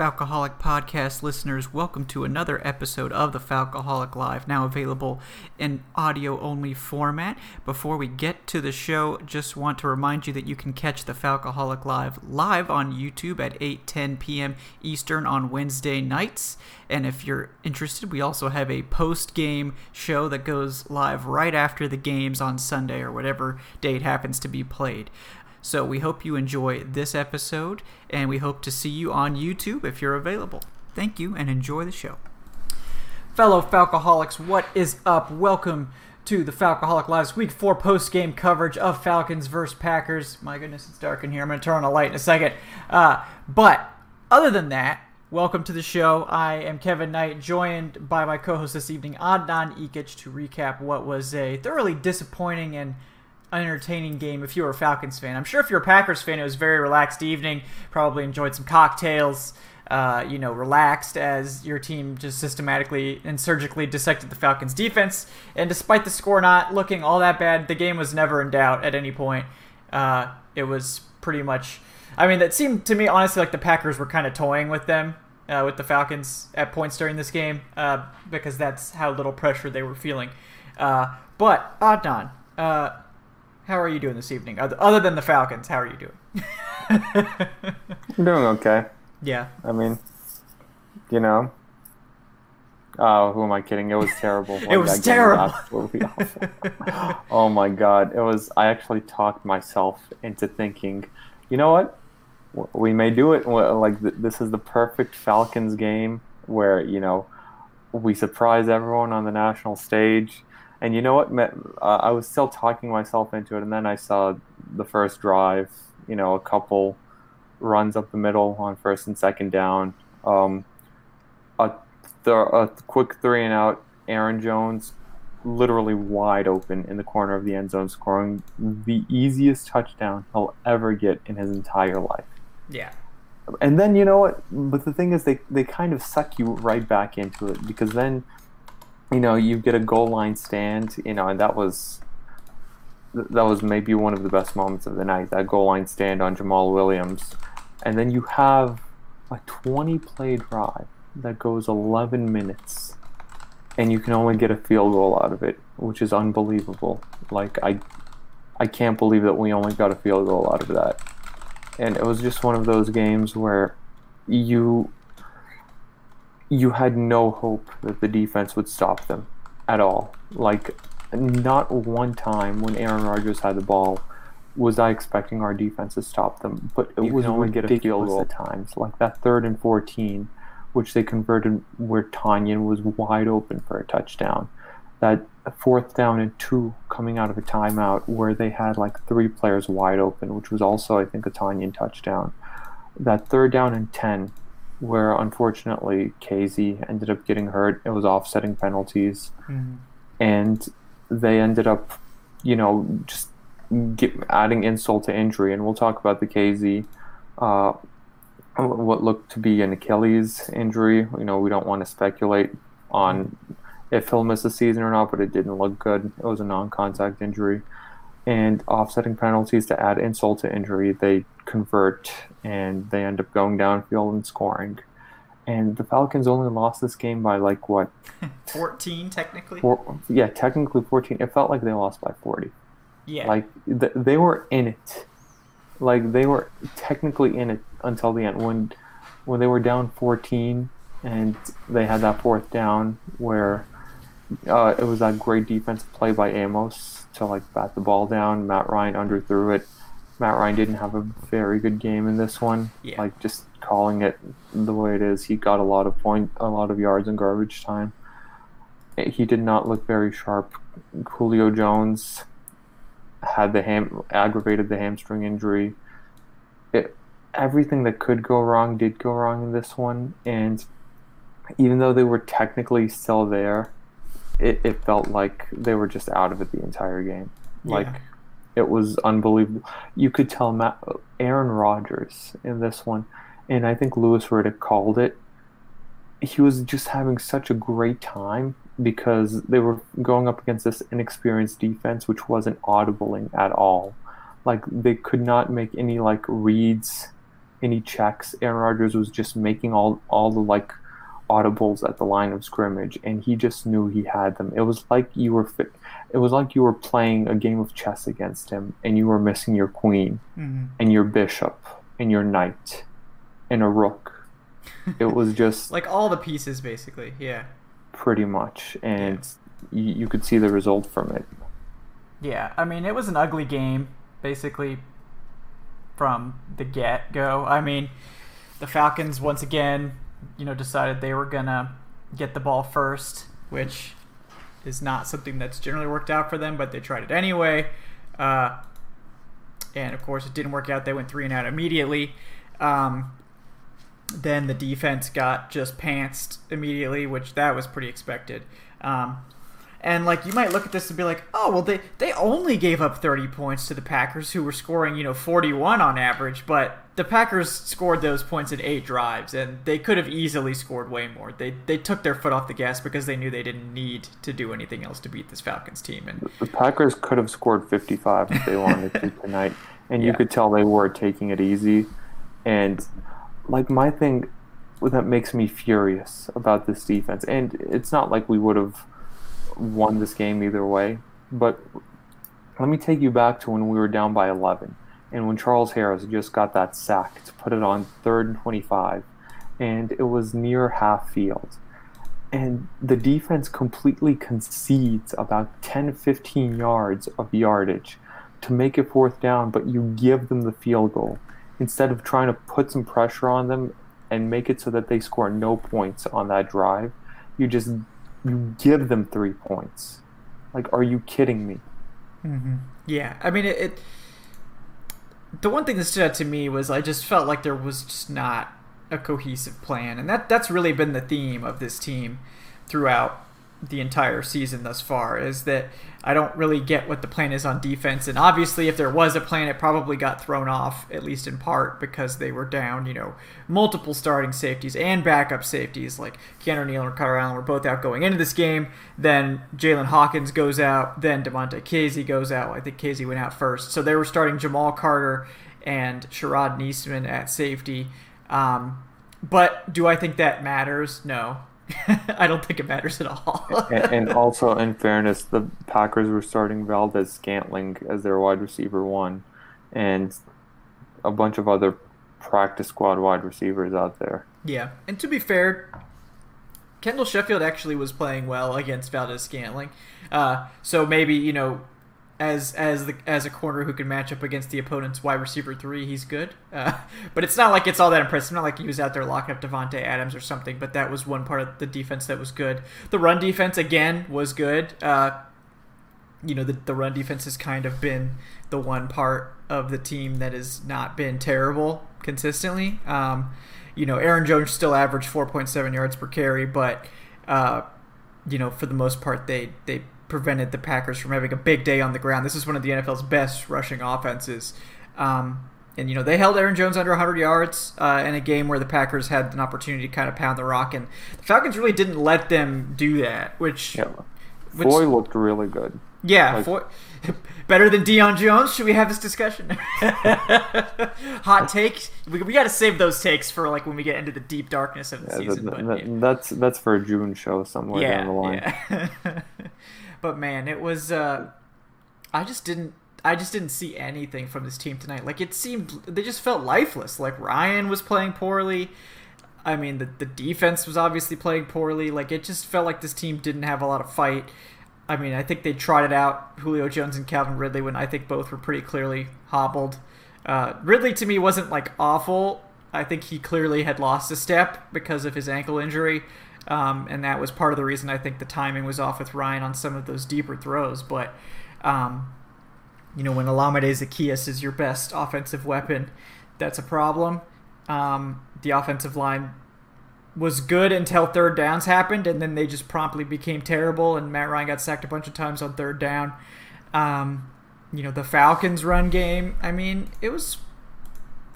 Falcoholic podcast listeners, welcome to another episode of the Falcoholic Live, now available in audio only format. Before we get to the show, just want to remind you that you can catch the Falcoholic Live live on YouTube at 8:10 p.m. Eastern on Wednesday nights. And if you're interested, we also have a post-game show that goes live right after the games on Sunday or whatever date happens to be played. So we hope you enjoy this episode, and we hope to see you on YouTube if you're available. Thank you, and enjoy the show. Fellow Falcoholics, what is up? Welcome to the Falcoholic Lives Week 4 post game coverage of Falcons versus Packers. My goodness, it's dark in here. I'm going to turn on a light in a second. Uh, but other than that, welcome to the show. I am Kevin Knight, joined by my co host this evening, Adnan Ikic, to recap what was a thoroughly disappointing and entertaining game if you were a Falcons fan. I'm sure if you're a Packers fan, it was a very relaxed evening. Probably enjoyed some cocktails. Uh, you know, relaxed as your team just systematically and surgically dissected the Falcons' defense. And despite the score not looking all that bad, the game was never in doubt at any point. Uh, it was pretty much. I mean, that seemed to me honestly like the Packers were kind of toying with them, uh, with the Falcons at points during this game, uh, because that's how little pressure they were feeling. Uh, but Adnan, uh, how are you doing this evening? Other than the Falcons, how are you doing? I'm doing okay. Yeah. I mean, you know. Oh, who am I kidding? It was terrible. it was terrible. absolutely awful. oh my god, it was. I actually talked myself into thinking, you know what? We may do it. Like this is the perfect Falcons game where you know we surprise everyone on the national stage and you know what? Uh, I was still talking myself into it, and then I saw the first drive. You know, a couple runs up the middle on first and second down. Um, a, th- a quick three and out. Aaron Jones, literally wide open in the corner of the end zone, scoring the easiest touchdown he'll ever get in his entire life. Yeah. And then you know what? But the thing is, they they kind of suck you right back into it because then you know, you get a goal line stand, you know, and that was that was maybe one of the best moments of the night. That goal line stand on Jamaal Williams, and then you have a 20 play drive that goes 11 minutes, and you can only get a field goal out of it, which is unbelievable. Like I, I can't believe that we only got a field goal out of that, and it was just one of those games where you you had no hope that the defense would stop them at all. Like, not one time when Aaron Rodgers had the ball was I expecting our defense to stop them, but it you was only get a field goal at times, like that third and 14, which they converted where Tonyan was wide open for a touchdown. That fourth down and two coming out of a timeout where they had like three players wide open, which was also, I think, a Tonyan touchdown. That third down and 10 where unfortunately Kazee ended up getting hurt. It was offsetting penalties, mm-hmm. and they ended up, you know, just get, adding insult to injury. And we'll talk about the Kazee, uh, what looked to be an Achilles injury. You know, we don't want to speculate on if he'll miss the season or not, but it didn't look good. It was a non-contact injury. And offsetting penalties to add insult to injury, they convert and they end up going downfield and scoring. And the Falcons only lost this game by like what? 14 technically? Four, yeah, technically 14. It felt like they lost by 40. Yeah. Like th- they were in it. Like they were technically in it until the end when when they were down 14 and they had that fourth down where uh, it was that great defensive play by Amos to like bat the ball down. Matt Ryan underthrew it Matt Ryan didn't have a very good game in this one. Yeah. Like just calling it the way it is, he got a lot of point, a lot of yards in garbage time. Eh, he did not look very sharp. Julio Jones had the ham aggravated the hamstring injury. It, everything that could go wrong did go wrong in this one, and even though they were technically still there, it, it felt like they were just out of it the entire game. Like Yeah. it was unbelievable. You could tell Matt, Aaron Rodgers in this one, and I think Louis Riddick called it. He was just having such a great time because they were going up against this inexperienced defense, which wasn't audibling at all. Like they could not make any like reads, any checks. Aaron Rodgers was just making all all the like audibles at the line of scrimmage, and he just knew he had them. It was like you were fit. It was like you were playing a game of chess against him, and you were missing your queen Mhm. and your bishop and your knight and a rook. It was just Like all the pieces, basically. Yeah. pretty much, and you, you could see the result from it. Yeah, I mean, it was an ugly game, basically, from the get go. I mean, the Falcons, once again, you know, decided they were to get the ball first, which is not something that's generally worked out for them, but they tried it anyway. Uh, and of course, it didn't work out. They went three and out immediately. Um, then the defense got just pantsed immediately, which that was pretty expected. Um, and like you might look at this and be like, oh well, they they only gave up 30 points to the Packers, who were scoring you know 41 on average, but the Packers scored those points in eight drives, and they could have easily scored way more. They they took their foot off the gas because they knew they didn't need to do anything else to beat this Falcons team, and The Packers could have scored 55 if they wanted to tonight, and you could tell they were taking it easy. And like my thing that makes me furious about this defense, and it's not like we would have won this game either way, but let me take you back to when we were down by 11 and when Charles Harris just got that sack to put it on third and 25 and it was near half field and the defense completely concedes about 10 15 yards of yardage to make it fourth down but you give them the field goal instead of trying to put some pressure on them and make it so that they score no points on that drive you just you give them three points like are you kidding me Mm-hmm. yeah, I mean it, it. The one thing that stood out to me was I just felt like there was just not a cohesive plan, and that that's really been the theme of this team throughout the entire season thus far. Is that I don't really get what the plan is on defense, and obviously if there was a plan, it probably got thrown off at least in part because they were down, you know, multiple starting safeties and backup safeties like Keanu Neal and Carter Allen were both out going into this game. Then Jaylinn Hawkins goes out. Then Devontae Kazee goes out. I think Kazee went out first. So they were starting Jamal Carter and Sharrod Neasman at safety. Um, but do I think that matters? No. I don't think it matters at all. and, and also, in fairness, the Packers were starting Valdes-Scantling as their wide receiver one, and a bunch of other practice squad wide receivers out there. Yeah, and to be fair, Kendall Sheffield actually was playing well against Valdes-Scantling. Uh, so maybe you know, as as the as a corner who can match up against the opponent's wide receiver three, he's good. Uh, but it's not like it's all that impressive. Not like he was out there locking up Davante Adams or something. But that was one part of the defense that was good. The run defense again was good. Uh, you know, the, the run defense has kind of been the one part of the team that has not been terrible consistently. Um, you know, Aaron Jones still averaged 4.7 yards per carry, but, uh, you know, for the most part, they, they prevented the Packers from having a big day on the ground. This is one of the NFL's best rushing offenses. Um, and, you know, they held Aaron Jones under 100 yards uh, in a game where the Packers had an opportunity to kind of pound the rock. And the Falcons really didn't let them do that, which. Yeah. which Foye looked really good. yeah, Like- for, better than Deion Jones. Should we have this discussion? Hot take. We, we got to save those takes for like when we get into the deep darkness of the Yeah, season. that- but that- yeah. That's that's for a June show somewhere down the line. But man, it was. Uh, I just didn't. I just didn't see anything from this team tonight. Like it seemed they just felt lifeless. Like Ryan was playing poorly. I mean, the the defense was obviously playing poorly. Like it just felt like this team didn't have a lot of fight. I mean, I think they trotted out Julio Jones and Calvin Ridley when I think both were pretty clearly hobbled. Uh, Ridley to me wasn't like awful. I think he clearly had lost a step because of his ankle injury, um, and that was part of the reason I think the timing was off with Ryan on some of those deeper throws. But um, you know, when Olamide Zaccheaus is your best offensive weapon, that's a problem. Um, the offensive line was good until third downs happened, and then they just promptly became terrible, and Matt Ryan got sacked a bunch of times on third down. Um, you know, the Falcons' run game, I mean, it was,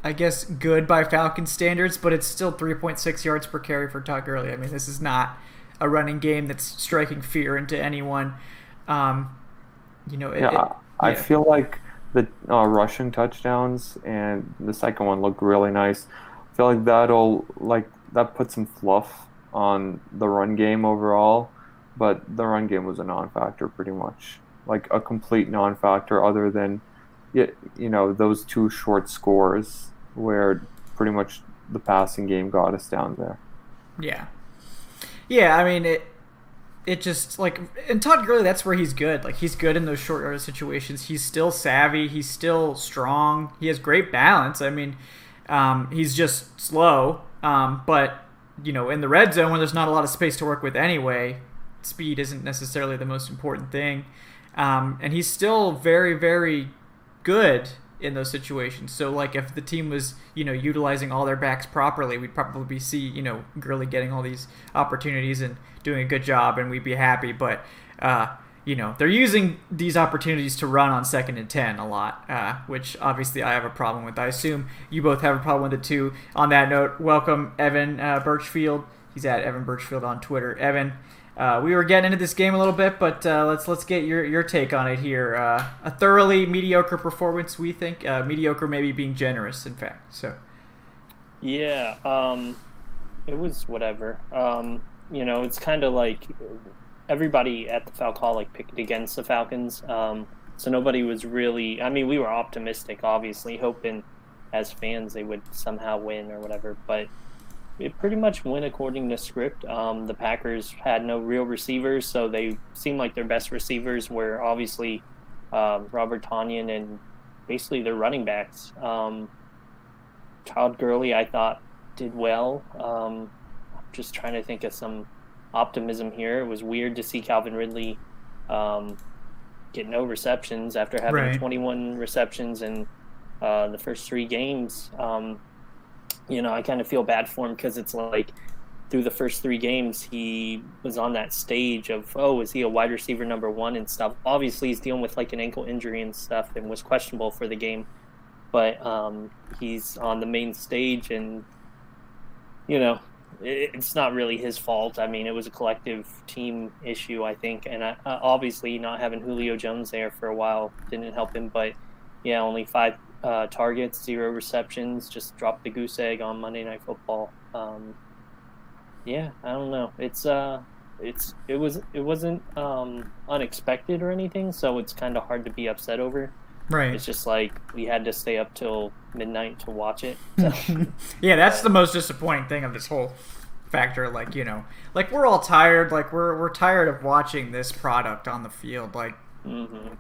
I guess, good by Falcon standards, but it's still 3.6 yards per carry for Todd Gurley. I mean, this is not a running game that's striking fear into anyone. Um, you know, it, yeah, it, I yeah. feel like the uh, rushing touchdowns and the second one looked really nice. I feel like that'll like that put some fluff on the run game overall, but the run game was a non-factor pretty much, like a complete non-factor other than, you know, those two short scores where pretty much the passing game got us down there. Yeah. Yeah, I mean it it just like and Todd Gurley, that's where he's good. Like he's good in those short yardage situations. He's still savvy. He's still strong. He has great balance. I mean, um, he's just slow. Um, but you know, in the red zone when there's not a lot of space to work with anyway, speed isn't necessarily the most important thing. Um, and he's still very, very good in those situations. So like if the team was, you know, utilizing all their backs properly, we'd probably see, you know, Gurley getting all these opportunities and doing a good job and we'd be happy. But uh, you know, they're using these opportunities to run on second and 10 a lot, uh, which obviously I have a problem with. I assume you both have a problem with it too. On that note, welcome Evan uh, Birchfield. He's at Evan Birchfield on Twitter. Evan, uh, we were getting into this game a little bit, but uh, let's let's get your, your take on it here. Uh, a thoroughly mediocre performance, we think. Uh, mediocre, maybe being generous, in fact. So, yeah, um, it was whatever. Um, you know, it's kind of like everybody at the Falcoholic picked against the Falcons. Um, so nobody was really. I mean, we were optimistic, obviously, hoping as fans they would somehow win or whatever. But it pretty much went according to script. Um, the Packers had no real receivers, so they seemed like their best receivers were obviously um, Robert Tonyan and basically their running backs. Um, Todd Gurley, I thought, did well. Um, I'm just trying to think of some optimism here. It was weird to see Calvin Ridley um, get no receptions after having Right. 21 receptions in uh, the first three games. You know, I kind of feel bad for him because it's like through the first three games, he was on that stage of, oh, is he a wide receiver number one and stuff. Obviously, he's dealing with like an ankle injury and stuff and was questionable for the game. But um, he's on the main stage and, you know, it, it's not really his fault. I mean, it was a collective team issue, I think. And I, obviously, not having Julio Jones there for a while didn't help him. But yeah, only five uh, targets, zero receptions, just dropped the goose egg on Monday Night Football. Um, yeah, I don't know. It's uh, it's it was it wasn't um, unexpected or anything, so it's kind of hard to be upset over. right. It's just like we had to stay up till midnight to watch it. yeah, that's the most disappointing thing of this whole factor. Like you know, like we're all tired. Like we're we're tired of watching this product on the field. Like hmm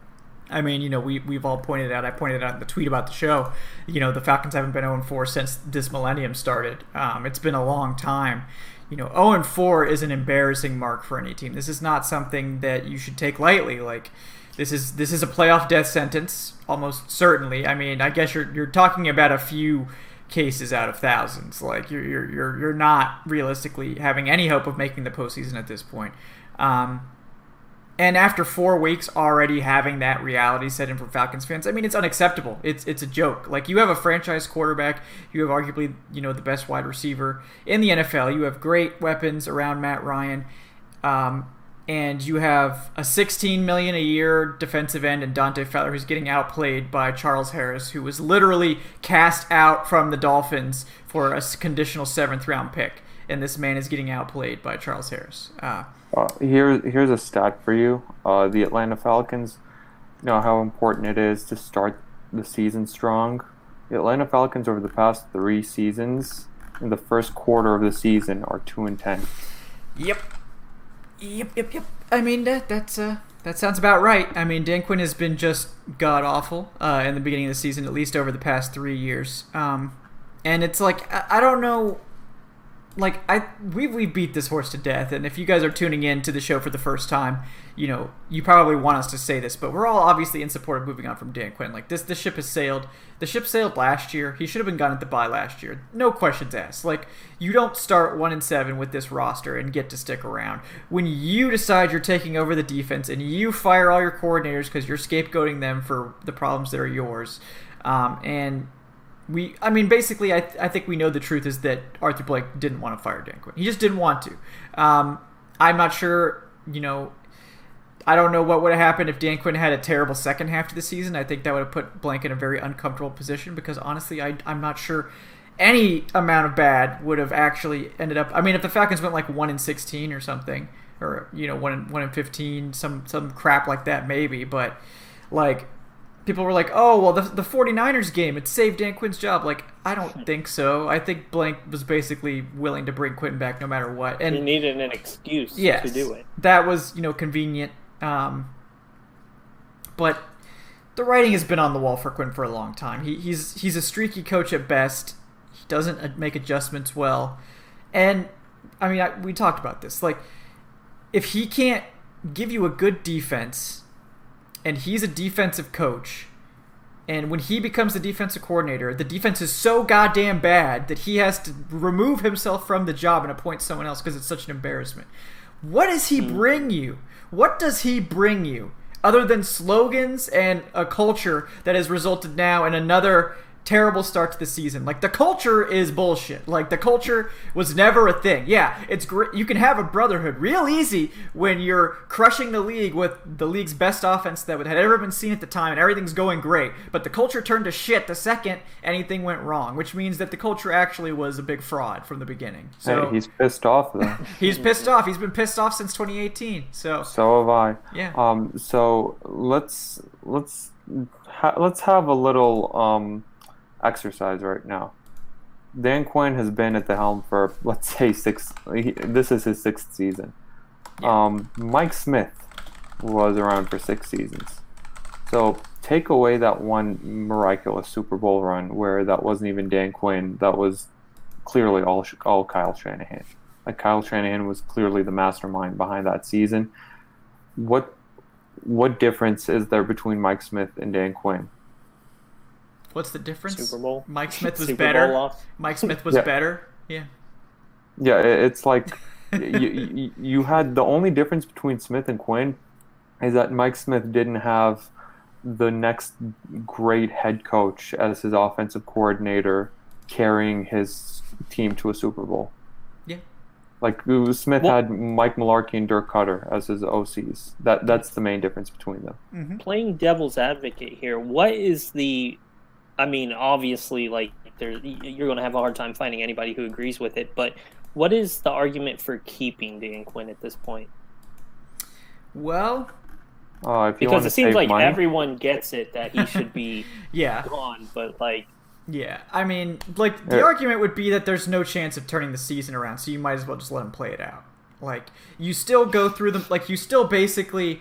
I mean, you know, we we've all pointed out. I pointed out in the tweet about the show. You know, the Falcons haven't been 0 4 since this millennium started. Um, it's been a long time. You know, 0 4 is an embarrassing mark for any team. This is not something that you should take lightly. Like, this is this is a playoff death sentence, almost certainly. I mean, I guess you're you're talking about a few cases out of thousands. Like, you're you're you're, you're not realistically having any hope of making the postseason at this point. Um, and after four weeks already having that reality set in for Falcons fans, I mean it's unacceptable. It's it's a joke. Like you have a franchise quarterback, you have arguably you know the best wide receiver in the NFL. You have great weapons around Matt Ryan, um, and you have a 16 million a year defensive end and Dante Fowler who's getting outplayed by Charles Harris, who was literally cast out from the Dolphins for a conditional seventh round pick, and this man is getting outplayed by Charles Harris. Uh, Uh, here, here's a stat for you. Uh, the Atlanta Falcons, you know how important it is to start the season strong. The Atlanta Falcons over the past three seasons, in the first quarter of the season, are two and ten. Yep. Yep, yep, yep. I mean that that's uh That sounds about right. I mean, Dan Quinn has been just god awful uh, in the beginning of the season, at least over the past three years. Um, and it's like I, I don't know like I we we beat this horse to death, and if you guys are tuning in to the show for the first time, you know you probably want us to say this, but we're all obviously in support of moving on from Dan Quinn. Like this, the ship has sailed. The ship sailed last year. He should have been gone at the bye last year. No questions asked. Like you don't start one and seven with this roster and get to stick around. When you decide you're taking over the defense and you fire all your coordinators because you're scapegoating them for the problems that are yours, um, and we I mean basically I, I think we know the truth is that Arthur Blank didn't want to fire Dan Quinn. He just didn't want to. Um, I'm not sure, you know, I don't know what would have happened if Dan Quinn had a terrible second half to the season. I think that would have put Blank in a very uncomfortable position because honestly I, I'm not sure any amount of bad would have actually ended up I mean if the Falcons went like 1 in 16 or something or you know 1 in 1 in 15 some some crap like that maybe but like people were like, "Oh, well, the the 49ers game it saved Dan Quinn's job." Like, I don't think so. I think Blank was basically willing to bring Quinn back no matter what, and he needed an excuse yes, to do it. That was you know convenient, um, but the writing has been on the wall for Quinn for a long time. He, he's he's a streaky coach at best. He doesn't make adjustments well, and I mean I, we talked about this. Like, if he can't give you a good defense and he's a defensive coach. And when he becomes the defensive coordinator, the defense is so goddamn bad that he has to remove himself from the job and appoint someone else because it's such an embarrassment. What does he Hmm. bring you? What does he bring you other than slogans and a culture that has resulted now in another terrible start to the season? Like the culture is bullshit. Like the culture was never a thing. Yeah, it's great. You can have a brotherhood real easy when you're crushing the league with the league's best offense that had ever been seen at the time, and everything's going great. But the culture turned to shit the second anything went wrong, which means that the culture actually was a big fraud from the beginning. So hey, he's pissed off though. he's pissed off. He's been pissed off since 2018. So so have I. Yeah. Um. So let's let's ha- let's have a little um exercise right now. Dan Quinn has been at the helm for let's say six. He, this is his sixth season. Um, Mike Smith was around for six seasons. So take away that one miraculous Super Bowl run where that wasn't even Dan Quinn. That was clearly all all Kyle Shanahan. Like Kyle Shanahan was clearly the mastermind behind that season. What what difference is there between Mike Smith and Dan Quinn? What's the difference? Super Bowl. Mike Smith was Super better. Bowl loss. Mike Smith was Yeah. better. Yeah. Yeah, it's like you, you you had the only difference between Smith and Quinn is that Mike Smith didn't have the next great head coach as his offensive coordinator carrying his team to a Super Bowl. Yeah. Like Smith Well- had Mike Mularkey and Dirk Koetter as his OCs. That that's the main difference between them. Mm-hmm. Playing devil's advocate here, what is the? I mean, obviously, like there, you're going to have a hard time finding anybody who agrees with it. But what is the argument for keeping Dan Quinn at this point? Well, Uh, if you Because want it seems like money, everyone gets it that he should be yeah. gone, but like Yeah, I mean, like the Yeah. argument would be that there's no chance of turning the season around, so you might as well just let him play it out. Like you still go through them, like you still basically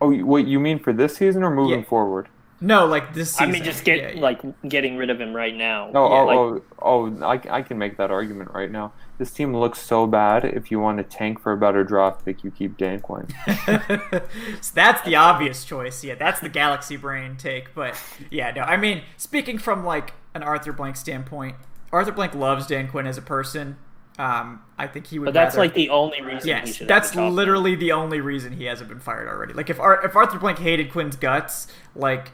oh, you- wait, you mean for this season or moving Yeah. forward? No, like this. I mean, just get Yeah, yeah. like getting rid of him right now. Oh, Yeah, oh, like- oh, oh, I, I can make that argument right now. This team looks so bad. If you want to tank for a better draft pick, you keep Dan Quinn. so that's the obvious choice. Yeah, that's the galaxy brain take. But yeah, no, I mean, speaking from like an Arthur Blank standpoint, Arthur Blank loves Dan Quinn as a person. Um, I think he would. but that's rather- like the only reason. he Yes, should that's have literally the only reason he hasn't been fired already. Like if Ar- if Arthur Blank hated Quinn's guts, like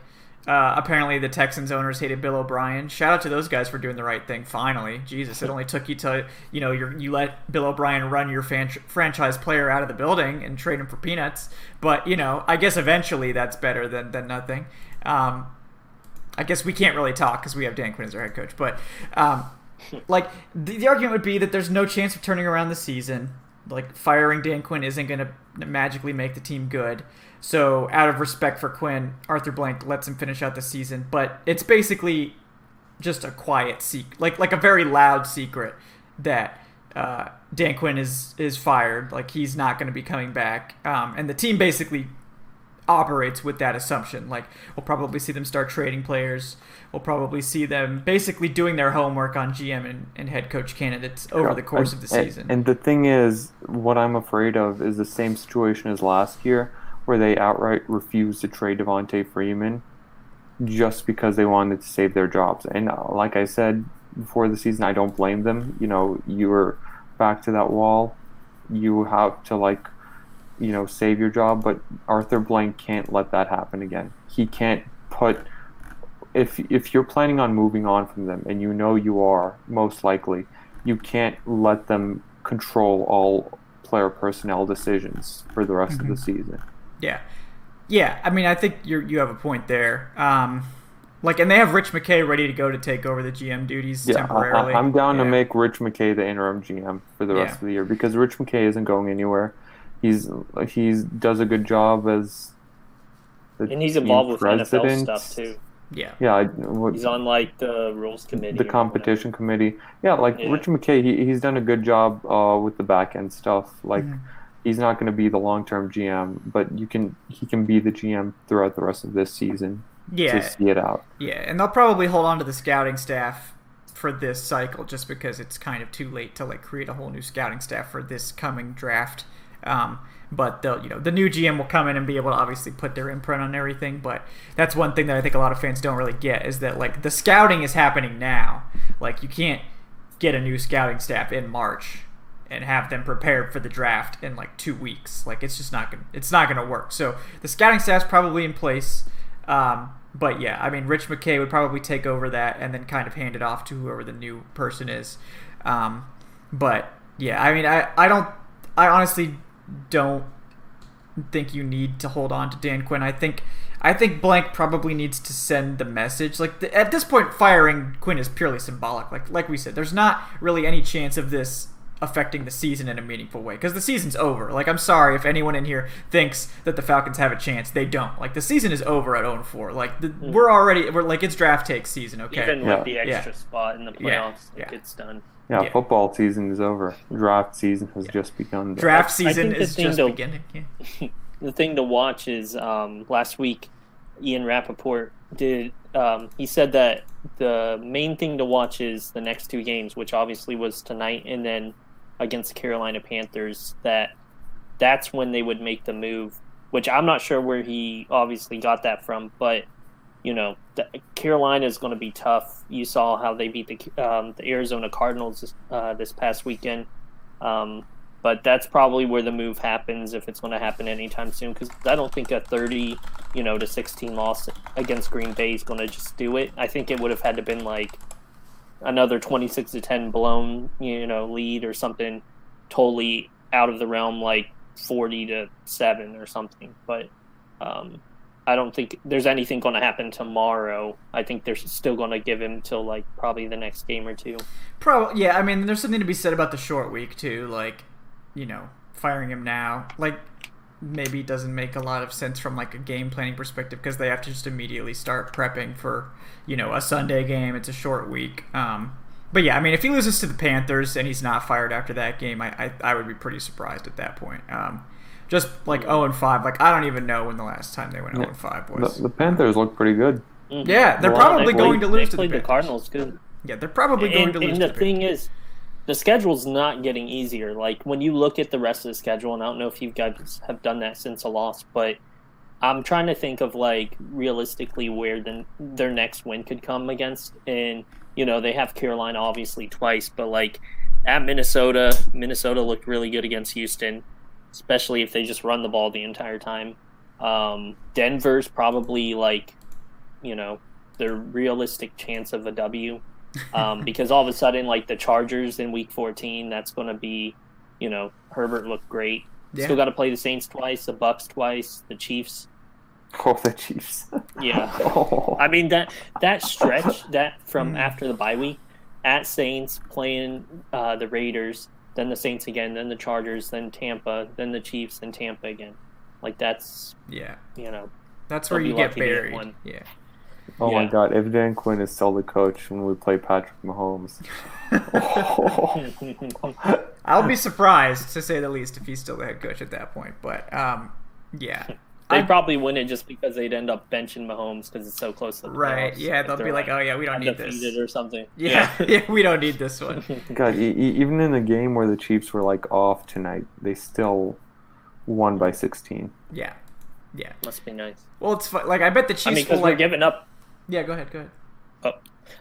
uh, apparently the Texans owners hated Bill O'Brien. Shout out to those guys for doing the right thing. Finally, Jesus, it only took you to you know you you let Bill O'Brien run your fan- franchise player out of the building and trade him for peanuts. But you know, I guess eventually that's better than than nothing. Um, I guess we can't really talk because we have Dan Quinn as our head coach. But um, like the, the argument would be that there's no chance of turning around the season. Like firing Dan Quinn isn't going to magically make the team good. So out of respect for Quinn, Arthur Blank lets him finish out the season. But it's basically just a quiet secret, like like a very loud secret that uh, Dan Quinn is is fired. Like he's not going to be coming back. Um, and the team basically operates with that assumption. Like we'll probably see them start trading players. We'll probably see them basically doing their homework on GM and, and head coach candidates over the course and, of the season. And, and the thing is, what I'm afraid of is the same situation as last year, where they outright refused to trade Devonta Freeman just because they wanted to save their jobs. And uh, like I said before the season, I don't blame them. You know, you were back to that wall. You have to like you know, save your job, but Arthur Blank can't let that happen again. He can't put if if you're planning on moving on from them and you know you are most likely, you can't let them control all player personnel decisions for the rest mm-hmm. of the mm-hmm. season. Yeah. Yeah, I mean, I think you you have a point there. Um, like, and they have Rich McKay ready to go to take over the GM duties yeah, temporarily. I, am down yeah. to make Rich McKay the interim GM for the rest yeah. of the year because Rich McKay isn't going anywhere he's he's does a good job as and he's involved with NFL stuff too. Yeah, yeah. What, he's on like the rules committee, the competition committee. Yeah, like yeah. Richard McKay, he, he's done a good job uh, with the back end stuff. Like, mm. He's not going to be the long term GM, but you can he can be the GM throughout the rest of this season. Yeah, to see it out. Yeah, and they'll probably hold on to the scouting staff for this cycle just because it's kind of too late to like create a whole new scouting staff for this coming draft. Um, but they'll, you know, the new GM will come in and be able to obviously put their imprint on everything. But that's one thing that I think a lot of fans don't really get is that like the scouting is happening now. Like you can't get a new scouting staff in March and have them prepared for the draft in like two weeks. Like it's just not gonna, it's not gonna work. So the scouting staff's probably in place. Um, but yeah, I mean, Rich McKay would probably take over that and then kind of hand it off to whoever the new person is. Um, but yeah, I mean, I, I don't, I honestly don't think you need to hold on to Dan Quinn. I think I think Blank probably needs to send the message. Like the, at this point, firing Quinn is purely symbolic. Like like we said, there's not really any chance of this affecting the season in a meaningful way because the season's over. Like I'm sorry if anyone in here thinks that the Falcons have a chance. They don't. Like the season is over at 0 4. Like the, mm. we're already we're like it's draft take season. Okay, even with the extra yeah. spot in the playoffs, yeah. Like, yeah. it's done. Yeah, yeah, football season is over. Draft season has just begun. Draft season is just to, beginning. Yeah. the thing to watch is um, last week, Ian Rapoport did. Um, he said that the main thing to watch is the next two games, which obviously was tonight and then against the Carolina Panthers. That that's when they would make the move. Which I'm not sure where he obviously got that from, but you know, Carolina is going to be tough. You saw how they beat the um, the Arizona Cardinals this, uh, this past weekend. Um, but that's probably where the move happens if it's going to happen anytime soon. Because I don't think a 30, you know, to 16 loss against Green Bay is going to just do it. I think it would have had to been like another 26 to 10 blown, you know, lead or something totally out of the realm, like 40 to seven or something. But um, I don't think there's anything going to happen tomorrow. I think they're still going to give him till like probably the next game or two. Probably, yeah. I mean, there's something to be said about the short week too. Like, you know, firing him now, like maybe doesn't make a lot of sense from like a game planning perspective because they have to just immediately start prepping for you know a Sunday game. It's a short week. Um, but yeah, I mean, if he loses to the Panthers and he's not fired after that game, I I, I would be pretty surprised at that point. Um, just like 0 and 5. Like I don't even know when the last time they went 0 and 5 was. The, the Panthers look pretty good. Mm-hmm. Yeah, they're well, probably they going to lose to the, the Cardinals. Good. Yeah, they're probably going and, to lose. And the, the thing is, the schedule's not getting easier. Like when you look at the rest of the schedule, and I don't know if you guys have done that since a loss, but I'm trying to think of like realistically where the, their next win could come against. And you know they have Carolina obviously twice, but like at Minnesota, Minnesota looked really good against Houston especially if they just run the ball the entire time. Um, Denver's probably like, you know, the realistic chance of a W. Um, because all of a sudden, like the Chargers in Week 14, that's going to be, you know, Herbert looked great. Yeah. Still got to play the Saints twice, the Bucs twice, the Chiefs. Oh, the Chiefs. yeah. Oh. I mean that that stretch that from mm. after the bye week at Saints playing uh, the Raiders then the Saints again, then the Chargers, then Tampa, then the Chiefs, then Tampa again. Like that's yeah, you know, that's where you get buried. Get yeah. Oh yeah. my God! If Dan Quinn is still the coach when we play Patrick Mahomes, I'll be surprised to say the least if he's still the head coach at that point. But um, yeah, They probably win it just because they'd end up benching Mahomes because it's so close to the Right, playoffs. yeah, they'll be like, "Oh, yeah, we don't need this." or something. Yeah, yeah, we don't need this one. God, e- even in the game where the Chiefs were like off tonight, they still won by 16. Yeah, yeah. must be nice. Well, it's fun. like I bet the Chiefs I mean, because will we're like. giving up. Yeah, go ahead, go ahead. Oh,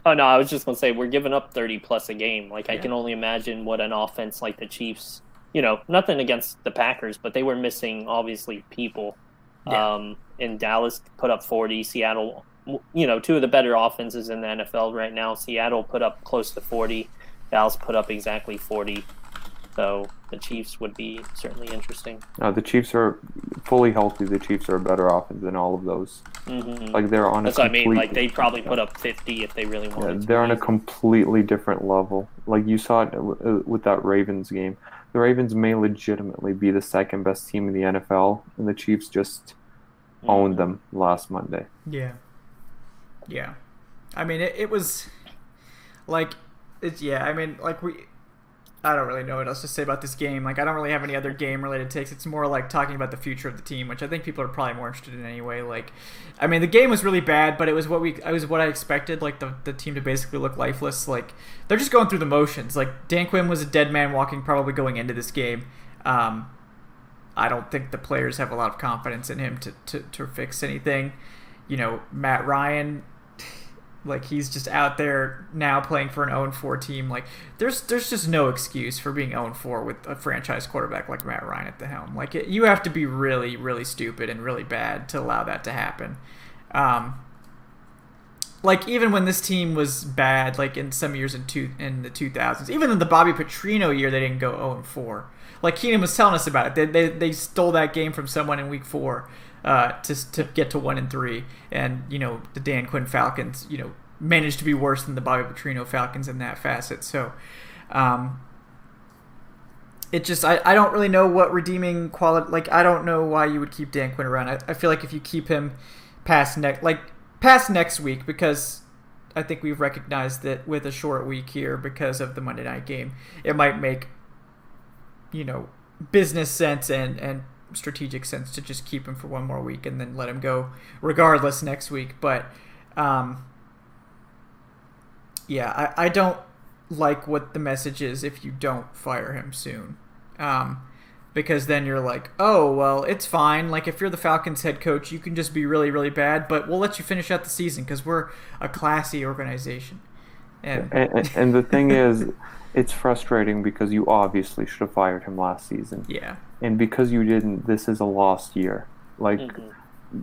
oh no, I was just gonna say we're giving up thirty plus a game. Like I can only imagine what an offense like the Chiefs. You know, nothing against the Packers, but they were missing obviously people. Yeah. Um, and Dallas put up forty. Seattle, you know, two of the better offenses in the NFL right now. Seattle put up close to forty. Dallas put up exactly forty. So the Chiefs would be certainly interesting. Uh, the Chiefs are fully healthy. The Chiefs are a better offense than all of those. hmm Like they're on That's a what I mean. Like they probably put up fifty if they really Yeah, wanted. to. they're on a completely different level. Like you saw it uh, with that Ravens game. The Ravens may legitimately be the second best team in the NFL, and the Chiefs just owned Mhm. them last Monday. Yeah. Yeah. I mean, it, it was like, it's, yeah, I mean, like, we, I don't really know what else to say about this game. Like, I don't really have any other game related takes. It's more like talking about the future of the team, which I think people are probably more interested in anyway. Like, I mean, the game was really bad, but it was what we, it was what I expected, like, the, the team to basically look lifeless. Like, they're just going through the motions. Like, Dan Quinn was a dead man walking probably going into this game. Um, I don't think the players have a lot of confidence in him to, to, to fix anything. You know, Matt Ryan, like he's just out there now playing for an 0-4 team. Like there's there's just no excuse for being 0-4 with a franchise quarterback like Matt Ryan at the helm. Like it, you have to be really really stupid and really bad to allow that to happen. Um, like even when this team was bad, like in some years in two in the 2000s, even in the Bobby Petrino year, they didn't go 0 4. Like Keenan was telling us about it, they, they, they stole that game from someone in Week Four uh, to to get to one and three, and you know the Dan Quinn Falcons, you know, managed to be worse than the Bobby Petrino Falcons in that facet. So, um, it just I, I don't really know what redeeming quality like I don't know why you would keep Dan Quinn around. I, I feel like if you keep him past next like past next week because I think we've recognized that with a short week here because of the Monday night game, it might make you know business sense and and strategic sense to just keep him for one more week and then let him go regardless next week. But um, yeah, I, I don't like what the message is if you don't fire him soon. Um, because then you're like, oh, well, it's fine. Like, if you're the Falcons head coach, you can just be really, really bad, but we'll let you finish out the season because we're a classy organization. And, And, and, and the thing is, it's frustrating because you obviously should have fired him last season, yeah, and because you didn't, this is a lost year. Like Mhm.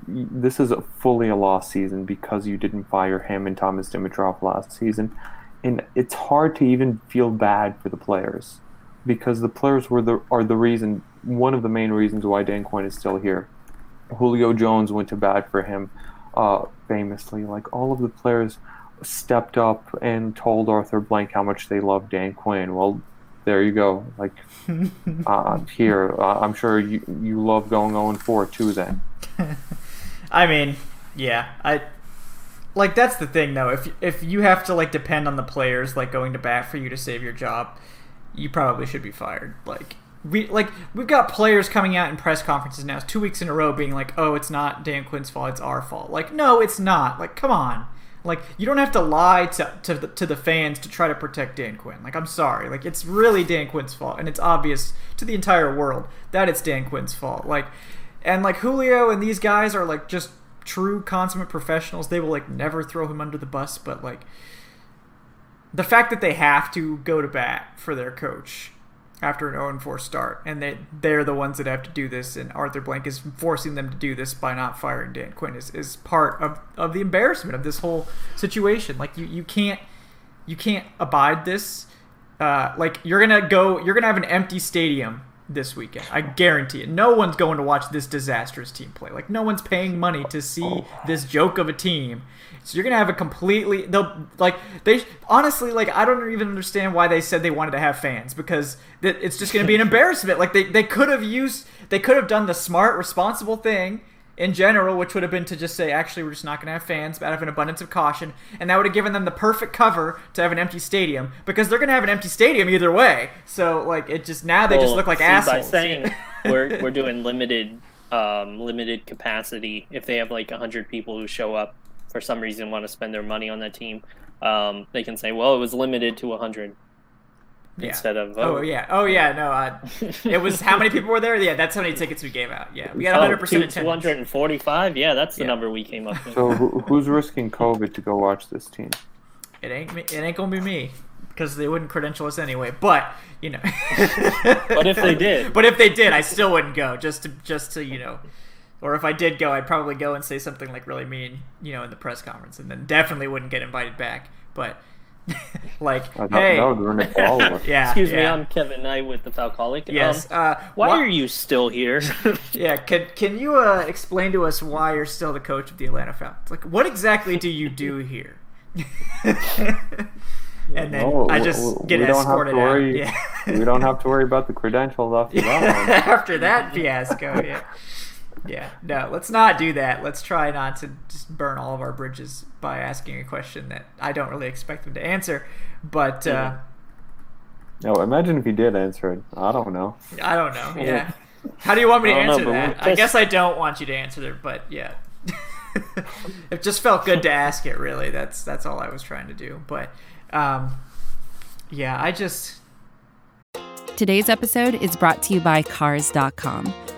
this is a fully a lost season because you didn't fire him and Thomas Dimitroff last season, and it's hard to even feel bad for the players because the players were the are the reason one of the main reasons why Dan Quinn is still here. Julio Jones went to bat for him, uh, famously. Like all of the players stepped up and told Arthur Blank how much they love Dan Quinn. Well, there you go. Like uh, here, uh, I'm sure you you love going 0 4 too. Then I mean, yeah, I like that's the thing though. If if you have to like depend on the players like going to bat for you to save your job, you probably should be fired. Like we like we've got players coming out in press conferences now, two weeks in a row, being like, "Oh, it's not Dan Quinn's fault; it's our fault." Like, no, it's not. Like, come on. Like, you don't have to lie to to the, to the fans to try to protect Dan Quinn. Like, I'm sorry. Like, it's really Dan Quinn's fault, and it's obvious to the entire world that it's Dan Quinn's fault. Like, and like Julio and these guys are like just true consummate professionals. They will like never throw him under the bus, but like the fact that they have to go to bat for their coach after an 0-4 start, and they they're the ones that have to do this, and Arthur Blank is forcing them to do this by not firing Dan Quinn is, is part of, of the embarrassment of this whole situation. Like you, you can't you can't abide this. Uh, like you're gonna go, you're gonna have an empty stadium this weekend. I guarantee it. No one's going to watch this disastrous team play. Like no one's paying money to see this joke of a team. So you're gonna have a completely they'll like they honestly like I don't even understand why they said they wanted to have fans because it's just gonna be an embarrassment. Like they, they could have used they could have done the smart responsible thing in general, which would have been to just say actually we're just not gonna have fans out of an abundance of caution, and that would have given them the perfect cover to have an empty stadium because they're gonna have an empty stadium either way. So like it just now they just look like see, assholes. By saying we're we're doing limited um, limited capacity. If they have like hundred people who show up for some reason want to spend their money on that team, um, they can say, "Well, it was limited to hundred." Yeah. Instead of Oh yeah, oh yeah, no, uh, it was how many people were there? Yeah, that's how many tickets we gave out. Yeah, we got 100 percent attendance. Two hundred and forty-five. Yeah, that's the Yeah. number we came up with. So who, who's risking COVID to go watch this team? It ain't me, it ain't gonna be me because they wouldn't credential us anyway. But you know, But if they did. but if they did, I still wouldn't go. Just to just to you know, or if I did go, I'd probably go and say something like really mean, you know, in the press conference, and then definitely wouldn't get invited back. But like, Uh, that, hey, that would ruin it for all of us. yeah, Excuse me. I'm Kevin Knight with the Falcoholic. Yes. Um, uh, why wha- are you still here? Yeah, can can you uh, explain to us why you're still the coach of the Atlanta Falcons? Like, what exactly do you do here? and then Oh, I we- just we- get we don't have escorted to worry. out. we don't have to worry about the credentials after that. After that fiasco, yeah, yeah. No, let's not do that. Let's try not to just burn all of our bridges by asking a question that I don't really expect them to answer. But uh, No, imagine if he did answer it. I don't know. I don't know. Yeah. How do you want me to I don't know, answer that? we're I guess I don't want you to answer it, but yeah. it just felt good to ask it. Really, that's that's all I was trying to do. But um, yeah, I just Today's episode is brought to you by Cars.com.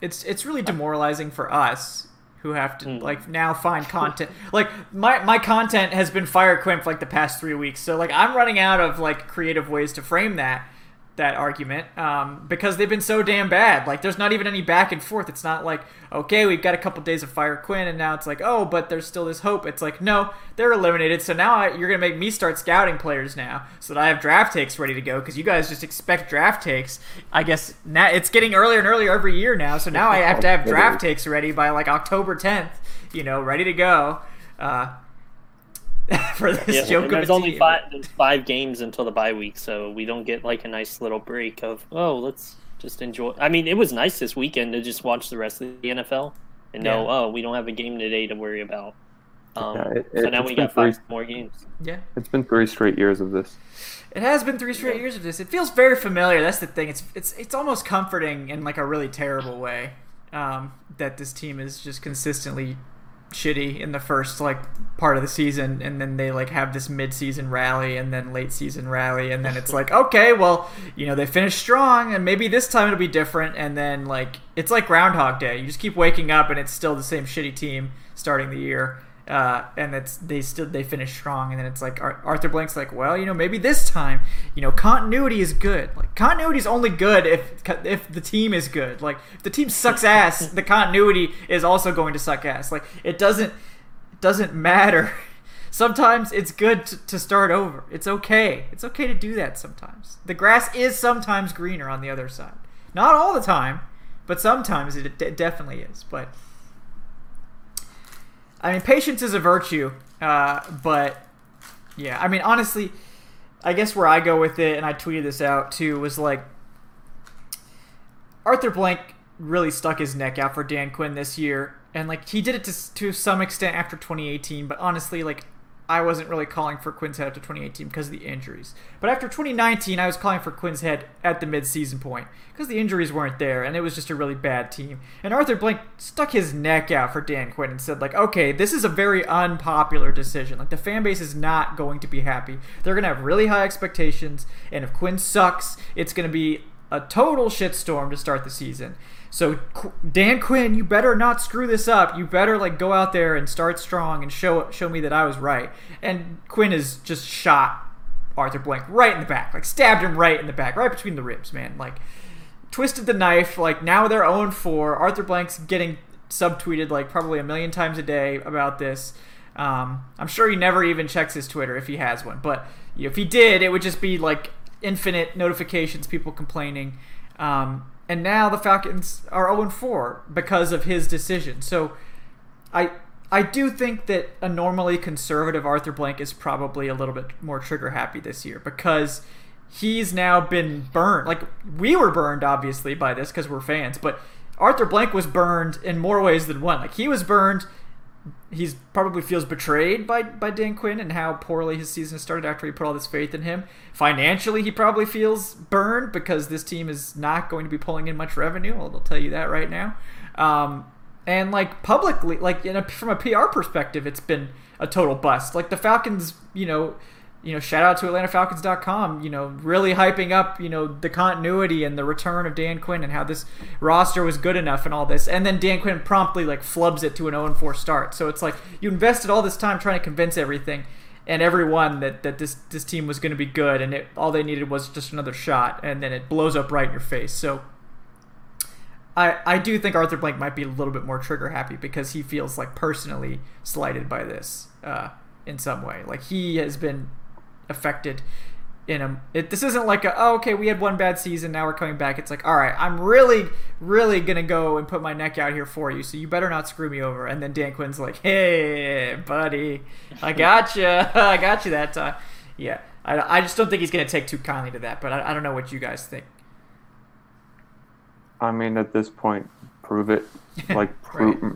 It's it's really demoralizing for us who have to Mm. like now find content. like my my content has been Fire for like the past three weeks, so like I'm running out of like creative ways to frame that that argument um, because they've been so damn bad. Like there's not even any back and forth. It's not like okay, we've got a couple days of Fire Quinn, and now it's like oh, but there's still this hope. It's like no, they're eliminated. So now I, you're gonna make me start scouting players now, so that I have draft takes ready to go because you guys just expect draft takes. I guess now it's getting earlier and earlier every year now. So now I have to have draft takes ready by like October 10th. You know, ready to go. Uh, for this Yeah, joke there's only team. five there's five games until the bye week, so we don't get like a nice little break of oh let's just enjoy. I mean, it was nice this weekend to just watch the rest of the NFL and know Yeah. oh we don't have a game today to worry about. Um, Yeah, it- so now we been got five more games. Yeah. It's been three straight years of this. It has been three straight years of this. It feels very familiar. That's the thing. It's it's it's almost comforting in like a really terrible way um, that this team is just consistently shitty in the first like part of the season, and then they like have this mid-season rally and then late season rally, and then it's like okay, well you know they finished strong, and maybe this time it'll be different, and then like it's like Groundhog Day. You just keep waking up, and it's still the same shitty team starting the year uh, and it's they still they finish strong, and then it's like Ar- Arthur Blank's like, well, you know, maybe this time, you know, continuity is good. Like continuity is only good if if the team is good. Like if the team sucks ass, the continuity is also going to suck ass. Like it doesn't it doesn't matter. Sometimes it's good to, to start over. It's okay. It's okay to do that sometimes. The grass is sometimes greener on the other side. Not all the time, but sometimes it de- definitely is. But I mean, patience is a virtue, uh, but yeah, I mean, honestly, I guess where I go with it, and I tweeted this out too, was like Arthur Blank really stuck his neck out for Dan Quinn this year, and like he did it to to some extent after 2018, but honestly, like I wasn't really calling for Quinn's head after 2018 because of the injuries. But after 2019, I was calling for Quinn's head at the midseason point because the injuries weren't there and it was just a really bad team. And Arthur Blank stuck his neck out for Dan Quinn and said, like, okay, this is a very unpopular decision. Like, the fan base is not going to be happy. They're going to have really high expectations, and if Quinn sucks, it's going to be a total shitstorm to start the season. So Dan Quinn, you better not screw this up. You better like go out there and start strong and show show me that I was right. And Quinn has just shot Arthur Blank right in the back, like stabbed him right in the back, right between the ribs, man. Like twisted the knife. Like now they're 0 4. Arthur Blank's getting subtweeted like probably a million times a day about this. Um, I'm sure he never even checks his Twitter if he has one, but if he did, it would just be like infinite notifications, people complaining. Um, and now the Falcons are 0 4 because of his decision. So I I do think that a normally conservative Arthur Blank is probably a little bit more trigger happy this year because he's now been burned. Like we were burned obviously by this because we're fans, but Arthur Blank was burned in more ways than one. Like he was burned he's probably feels betrayed by by Dan Quinn and how poorly his season started after he put all this faith in him. Financially, he probably feels burned because this team is not going to be pulling in much revenue. I'll, tell you that right now. Um, and like publicly, like a, from a PR perspective, it's been a total bust. Like the Falcons, you know you know, shout out to AtlantaFalcons.com, you know, really hyping up, you know, the continuity and the return of Dan Quinn and how this roster was good enough and all this. And then Dan Quinn promptly, like, flubs it to an 0 4 start. So it's like you invested all this time trying to convince everything and everyone that, that this, this team was going to be good and it, all they needed was just another shot. And then it blows up right in your face. So I, I do think Arthur Blank might be a little bit more trigger happy because he feels like personally slighted by this uh, in some way. Like he has been affected in a it, this isn't like a oh, okay we had one bad season now we're coming back. It's like all right i'm really really gonna go and put my neck out here for you so you better not screw me over. And then dan quinn's like hey buddy i got you i got you that time. Yeah I, I just don't think he's gonna take too kindly to that but i, I don't know what you guys think. I mean at this point prove it. Like prove right.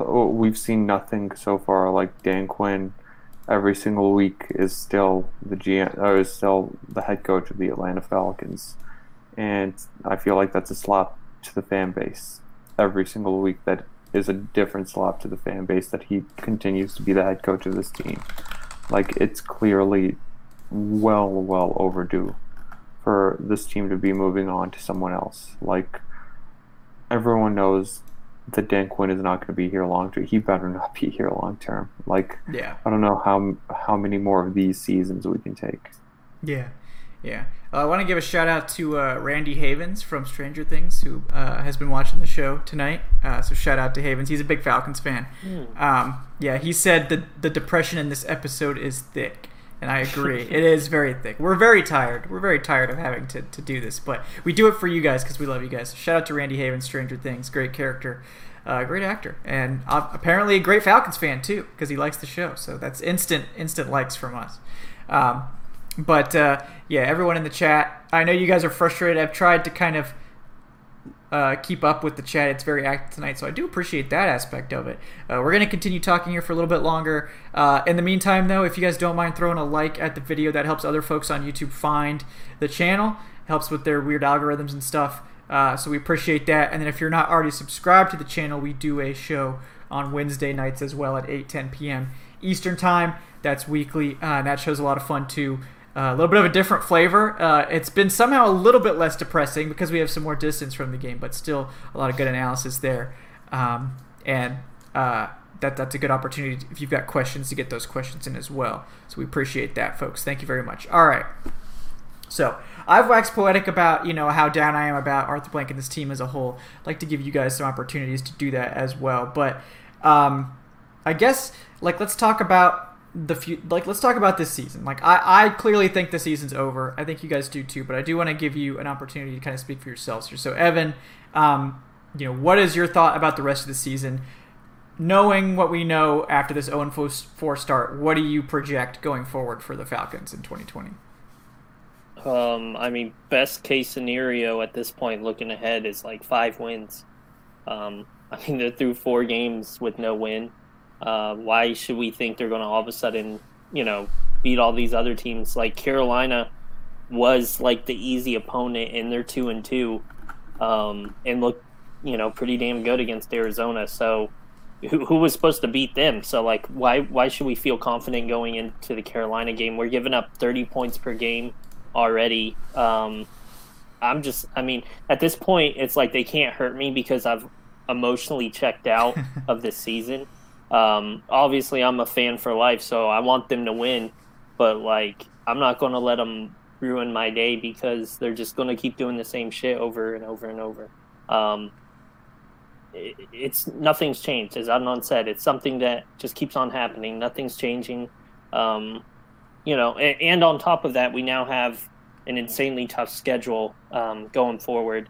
Oh, we've seen nothing so far like dan quinn every single week is still the GM or is still the head coach of the Atlanta Falcons, and I feel like that's a slap to the fan base. Every single week, that is a different slap to the fan base that he continues to be the head coach of this team. Like it's clearly well, well overdue for this team to be moving on to someone else. Like everyone knows that Dan Quinn is not going to be here long term. He better not be here long term. Like, yeah, I don't know how how many more of these seasons we can take. Yeah, yeah. Uh, I want to give a shout out to uh, Randy Havens from Stranger Things, who uh, has been watching the show tonight. Uh, so shout out to Havens. He's a big Falcons fan. Mm. Um, yeah, he said that the depression in this episode is thick. And I agree. it is very thick. We're very tired. We're very tired of having to, to do this, but we do it for you guys because we love you guys. shout out to Randy Haven, Stranger Things. Great character, uh, great actor, and uh, apparently a great Falcons fan too because he likes the show. So that's instant instant likes from us. Um, but uh, yeah, everyone in the chat. I know you guys are frustrated. I've tried to kind of uh, keep up with the chat. It's very active tonight, so I do appreciate that aspect of it. Uh, we're going to continue talking here for a little bit longer. Uh, in the meantime, though, if you guys don't mind throwing a like at the video, that helps other folks on YouTube find the channel, helps with their weird algorithms and stuff. Uh, so we appreciate that. And then if you're not already subscribed to the channel, we do a show on Wednesday nights as well at 8 10 p.m. Eastern Time. That's weekly, uh, and that show's a lot of fun too. A little bit of a different flavor. Uh, it's been somehow a little bit less depressing because we have some more distance from the game, but still a lot of good analysis there. Um, and uh, that that's a good opportunity if you've got questions to get those questions in as well. So we appreciate that, folks. Thank you very much. All right. So I've waxed poetic about you know how down I am about Arthur Blank and this team as a whole. I'd like to give you guys some opportunities to do that as well. But um, I guess like let's talk about the few like let's talk about this season. Like I, I clearly think the season's over. I think you guys do too but i do want to give you an opportunity to kind of speak for yourselves here. So evan um, you know what is your thought about the rest of the season? Knowing what we know after this 0-4 start what do you project going forward for the falcons in 2020 um, i mean best case scenario at this point looking ahead is like five wins. Um, i mean they're through four games with no win uh, why should we think they're going to all of a sudden, you know, beat all these other teams? Like Carolina was like the easy opponent, and they're two and two, um, and look, you know, pretty damn good against Arizona. So, who, who was supposed to beat them? So, like, why why should we feel confident going into the Carolina game? We're giving up thirty points per game already. Um, I'm just, I mean, at this point, it's like they can't hurt me because I've emotionally checked out of this season. Um, obviously, I'm a fan for life, so I want them to win. But like, I'm not going to let them ruin my day because they're just going to keep doing the same shit over and over and over. Um, it, it's nothing's changed, as Adnan said. It's something that just keeps on happening. Nothing's changing. Um, you know, and, and, on top of that, we now have an insanely tough schedule um, going forward.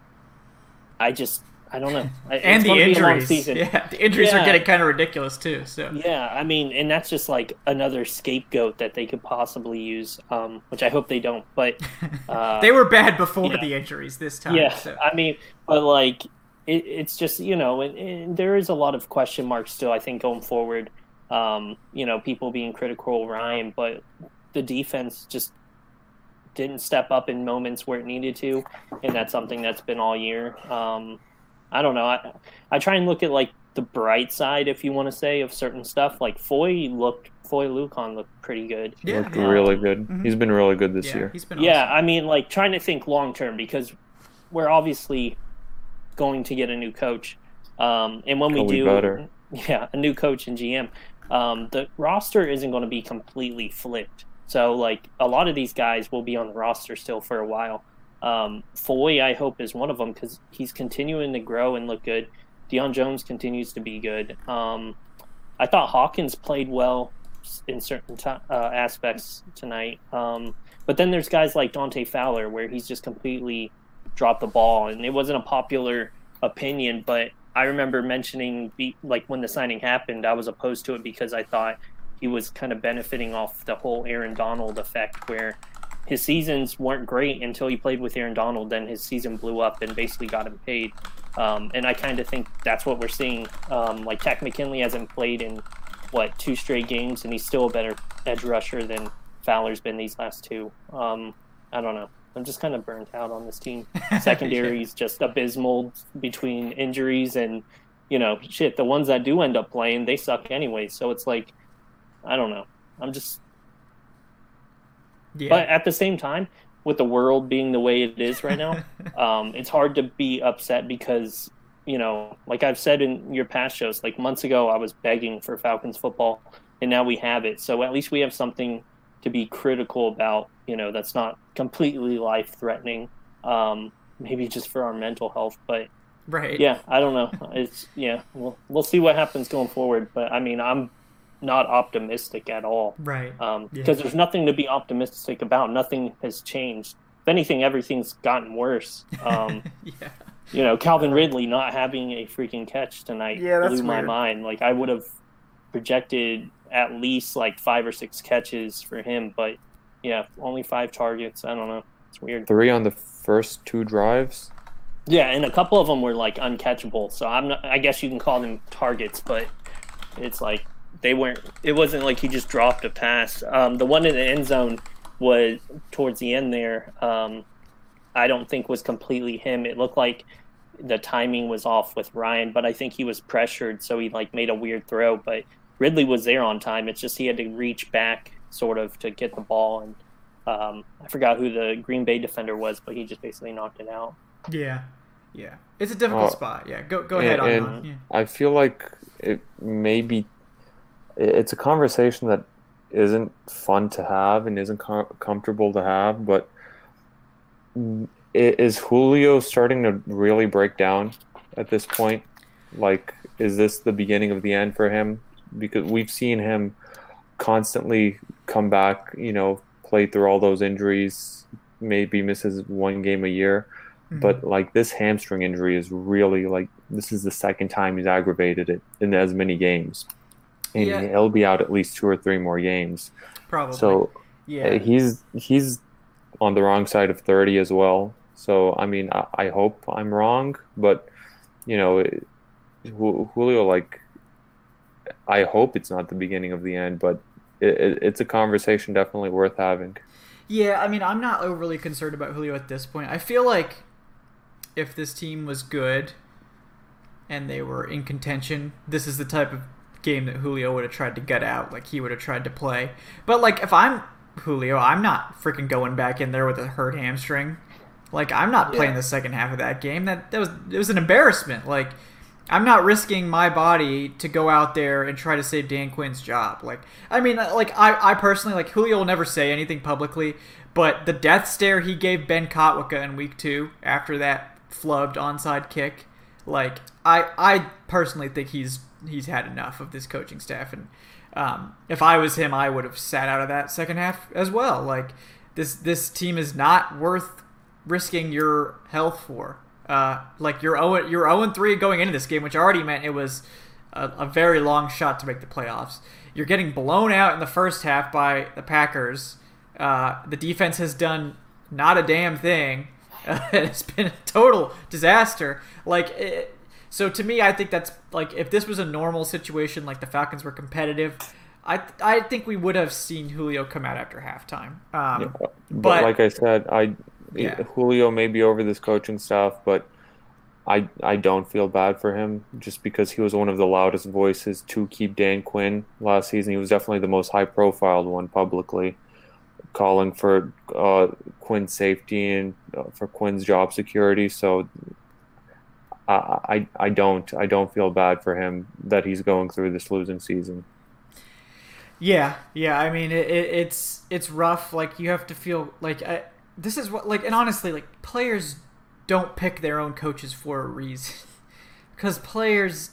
I just I don't know. and the injuries, yeah, the injuries yeah. are getting kind of ridiculous too. So yeah, I mean, and that's just like another scapegoat that they could possibly use, um, which I hope they don't. But uh, they were bad before yeah. the injuries this time. Yeah, so. I mean, but like it, it's just you know, and, and, there is a lot of question marks still. I think going forward, um, you know, people being critical Ryan, but the defense just didn't step up in moments where it needed to, and that's something that's been all year. Um, I don't know. I I try and look at like the bright side, if you want to say, of certain stuff. Like Foye looked, Foye Oluokun looked pretty good. Yeah, looked yeah. really good. Mhm. He's been really good this yeah, year. he's been Yeah, awesome. I mean, like trying to think long term because we're obviously going to get a new coach, um, and when we Could be do, better. yeah, a new coach and GM, um, the roster isn't going to be completely flipped. So, like a lot of these guys will be on the roster still for a while. Um, Foye, I hope, is one of them because he's continuing to grow and look good. Deion Jones continues to be good. Um, I thought Hawkins played well in certain t- uh, aspects tonight. Um, but then there's guys like Dante Fowler where he's just completely dropped the ball, and it wasn't a popular opinion, but I remember mentioning like when the signing happened, I was opposed to it because I thought he was kind of benefiting off the whole Aaron Donald effect where his seasons weren't great until he played with Aaron Donald. Then his season blew up and basically got him paid. Um, and I kind of think that's what we're seeing. Um, like Takk McKinley hasn't played in what two straight games, and he's still a better edge rusher than Fowler's been these last two. Um, I don't know. I'm just kind of burnt out on this team. Secondary is just abysmal between injuries and you know shit. The ones that do end up playing, they suck anyway. So it's like I don't know. I'm just yeah. but at the same time, with the world being the way it is right now, um, it's hard to be upset because, you know, like I've said in your past shows, like months ago, I was begging for Falcons football, and now we have it. So at least we have something to be critical about, you know, that's not completely life threatening, um, maybe just for our mental health. But right. yeah, I don't know. It's, yeah, we'll, we'll see what happens going forward. But I mean, I'm not optimistic at all Right. um, Yeah. because there's nothing to be optimistic about. Nothing has changed. If anything, everything's gotten worse. Um, yeah. you know, Calvin Ridley not having a freaking catch tonight Yeah, that's blew my mind. Like I would have projected at least like five or six catches for him, but yeah, only five targets. I don't know. It's weird. Three on the first two drives. Yeah, and a couple of them were like uncatchable. So I'm not. I guess you can call them targets, but it's like they weren't. It wasn't like he just dropped a pass. Um, the one in the end zone was towards the end there. Um, I don't think was completely him. It looked like the timing was off with Ryan, but I think he was pressured, so he like made a weird throw. But Ridley was there on time. It's just he had to reach back sort of to get the ball, and um, I forgot who the Green Bay defender was, but he just basically knocked it out. Yeah. Yeah. It's a difficult Oh. spot. Yeah. Go go ahead. and, on, and yeah. I feel like it maybe it's a conversation that isn't fun to have and isn't com- comfortable to have, but is Julio starting to really break down at this point? Like, is this the beginning of the end for him? Because we've seen him constantly come back, you know, play through all those injuries, maybe misses one game a year. Mm-hmm. But like this hamstring injury is really like this is the second time he's aggravated it in as many games. And Yeah. he'll be out at least two or three more games. Probably. So yeah. uh, he's he's on the wrong side of 30 as well. So I mean, I, I hope I'm wrong, but you know, it- Julio like I hope it's not the beginning of the end, but it, it, it's a conversation definitely worth having. Yeah, I mean, I'm not overly concerned about Julio at this point. I feel like if this team was good and they were in contention, this is the type of game that Julio would have tried to gut out. Like, he would have tried to play. But, like, if I'm Julio, I'm not freaking going back in there with a hurt hamstring. Like, I'm not playing the second half of that game. That, that was it was an embarrassment. Like, I'm not risking my body to go out there and try to save Dan Quinn's job. Like, I mean, uh, like I, I personally like Julio will never say anything publicly, but the death stare he gave Ben Kotwica in week two after that flubbed onside kick, like I, I personally think he's he's had enough of this coaching staff, and um, if I was him, I would have sat out of that second half as well. Like this this team is not worth risking your health for. Uh, like you're 0 you're 0 3 going into this game, which already meant it was a, a, very long shot to make the playoffs. You're getting blown out in the first half by the Packers. Uh, the defense has done not a damn thing. Uh, it's been a total disaster. Like, it, so to me, I think that's like if this was a normal situation, like the Falcons were competitive. I, I think we would have seen Julio come out after halftime. Um, yeah, but, but, like I said, I yeah. Julio may be over this coaching staff, but I I don't feel bad for him just because he was one of the loudest voices to keep Dan Quinn last season. He was definitely the most high profile one publicly, calling for uh, Quinn's safety and uh, for Quinn's job security. So I, I don't I don't feel bad for him that he's going through this losing season. Yeah, yeah. I mean, it, it, it's it's rough. Like you have to feel like I, this is what like, and honestly, like players don't pick their own coaches for a reason, because players,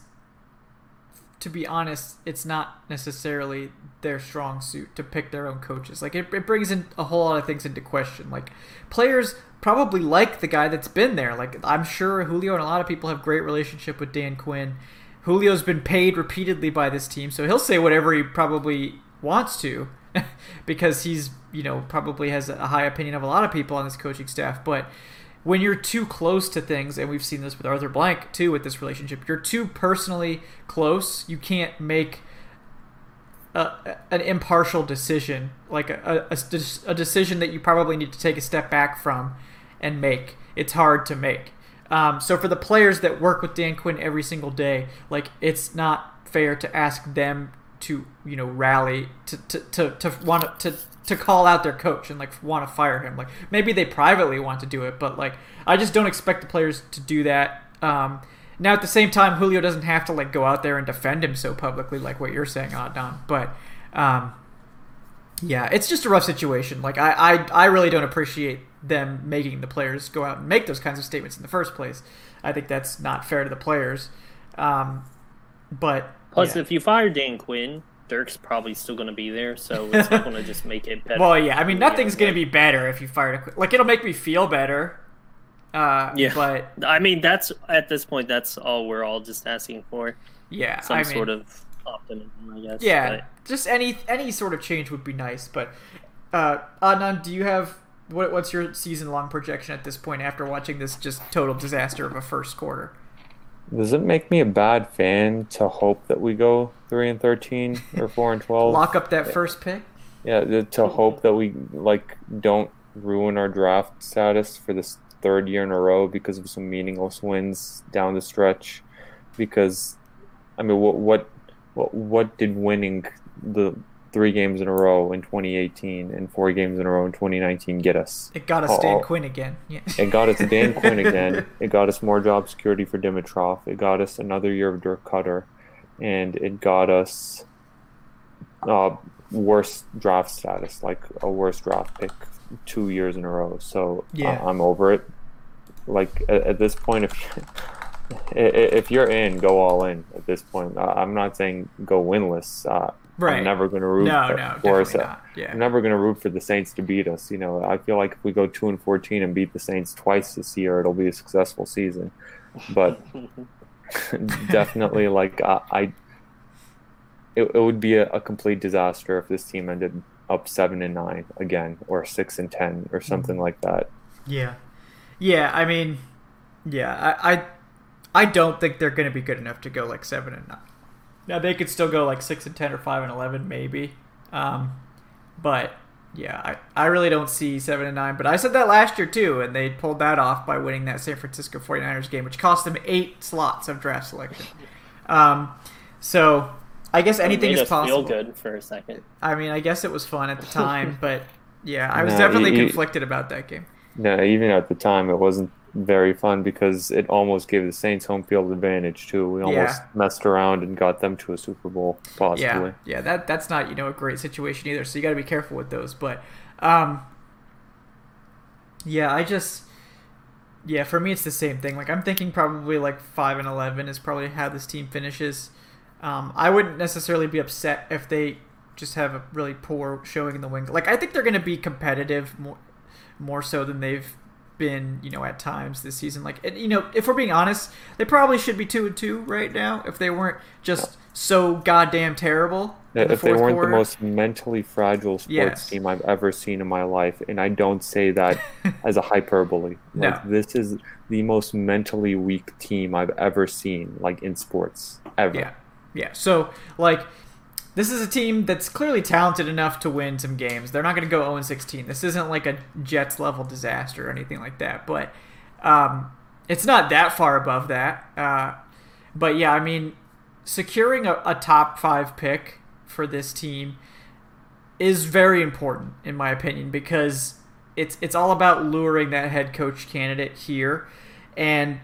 to be honest, it's not necessarily their strong suit to pick their own coaches. Like it, it brings in a whole lot of things into question. Like players probably like the guy that's been there. Like I'm sure Julio and a lot of people have great relationship with Dan Quinn Julio's been paid repeatedly by this team, so he'll say whatever he probably wants to because he's, you know, probably has a high opinion of a lot of people on this coaching staff. But when you're too close to things, and we've seen this with Arthur Blank too with this relationship, you're too personally close, you can't make a, an impartial decision, like a, a, a decision that you probably need to take a step back from and make. It's hard to make. Um, so for the players that work with Dan Quinn every single day, like it's not fair to ask them to you know rally to to to, to want to to call out their coach and like want to fire him. Like maybe they privately want to do it, but like I just don't expect the players to do that. Um, now at the same time, Julio doesn't have to like go out there and defend him so publicly like what you're saying, Adnan. But um, yeah, it's just a rough situation. Like I, I I really don't appreciate them making the players go out and make those kinds of statements in the first place. I think that's not fair to the players. Um, but plus, yeah. if you fire Dan Quinn, Dirk's probably still going to be there, so it's not going to just make it better. Well, yeah, I mean, nothing's going to be better if you fire like it'll make me feel better. Uh, yeah, but I mean, that's at this point, that's all we're all just asking for. Yeah, some I sort of optimism, I guess. Yeah, but. just any any sort of change would be nice. But uh, Adnan, do you have what, what's your season long projection at this point after watching this just total disaster of a first quarter? Does it make me a bad fan to hope that we go three and thirteen or four and twelve? Lock up that first pick. Yeah, to hope that we like don't ruin our draft status for this third year in a row because of some meaningless wins down the stretch. Because, I mean, what what what, what did winning the three games in a row in 2018 and four games in a row in 2019 get us. It got us Dan Quinn again. Yeah. It got us Dan Quinn again. It got us more job security for Dimitroff. It got us another year of Dirk Koetter, and it got us uh, worse draft status, like a worse draft pick two years in a row. So yeah. uh, I'm over it. Like at, at this point, if if you're in, go all in. At this point, I'm not saying go winless. Uh, Right. I'm never going to root no, for, no, for us. Yeah. I'm never going to root for the Saints to beat us. You know, I feel like if we go two and fourteen and beat the Saints twice this year, it'll be a successful season. But definitely, like I, I it, it would be a, a, complete disaster if this team ended up seven and nine again, or six and ten, or something mm-hmm. like that. Yeah, yeah. I mean, yeah. I, I, I don't think they're going to be good enough to go like seven and nine. Now they could still go like six and ten or five and eleven maybe, um, but yeah, I, I really don't see seven and nine. But I said that last year too, and they pulled that off by winning that San Francisco 49ers game, which cost them eight slots of draft selection. Um, so I guess anything is possible. Feel good for a second. I mean, I guess it was fun at the time, but yeah, I was no, definitely you, conflicted about that game. No, even at the time, it wasn't very fun because it almost gave the Saints home field advantage too. We almost yeah. messed around and got them to a Super Bowl possibly. Yeah, yeah, that that's not you know a great situation either. So you got to be careful with those. But um, yeah, I just yeah, for me it's the same thing. Like I'm thinking probably like five and eleven is probably how this team finishes. Um, I wouldn't necessarily be upset if they just have a really poor showing in the wing. Like I think they're going to be competitive more more so than they've been, you know, at times this season. Like, and, you know, if we're being honest, they probably should be two and two right now if they weren't just so goddamn terrible. in the if they weren't quarter. the most mentally fragile sports Yes. team I've ever seen in my life, and I don't say that as a hyperbole. No. Like this is the most mentally weak team I've ever seen, like in sports ever. Yeah, yeah. So like, this is a team that's clearly talented enough to win some games. They're not going to go 0 16. This isn't like a Jets level disaster or anything like that. But um, it's not that far above that. Uh, but yeah, I mean, securing a, a top five pick for this team is very important in my opinion because it's it's all about luring that head coach candidate here and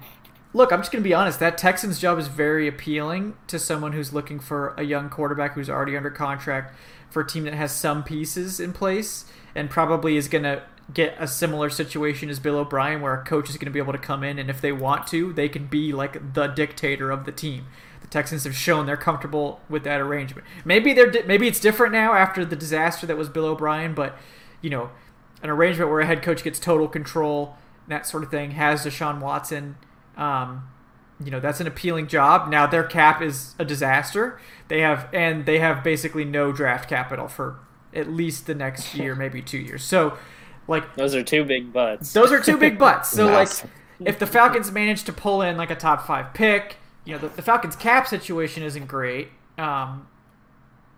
look i'm just going to be honest that texans job is very appealing to someone who's looking for a young quarterback who's already under contract for a team that has some pieces in place and probably is going to get a similar situation as bill o'brien where a coach is going to be able to come in and if they want to they can be like the dictator of the team the Texans have shown they're comfortable with that arrangement. Maybe they're maybe it's different now after the disaster that was Bill O'Brien, but you know, an arrangement where a head coach gets total control, and that sort of thing, has Deshaun Watson. Um, you know, that's an appealing job. Now their cap is a disaster. They have and they have basically no draft capital for at least the next year, maybe two years. So, like Those are two big butts. those are two big butts. So like, if the Falcons manage to pull in like a top five pick, you know, the, the Falcons cap situation isn't great. Um,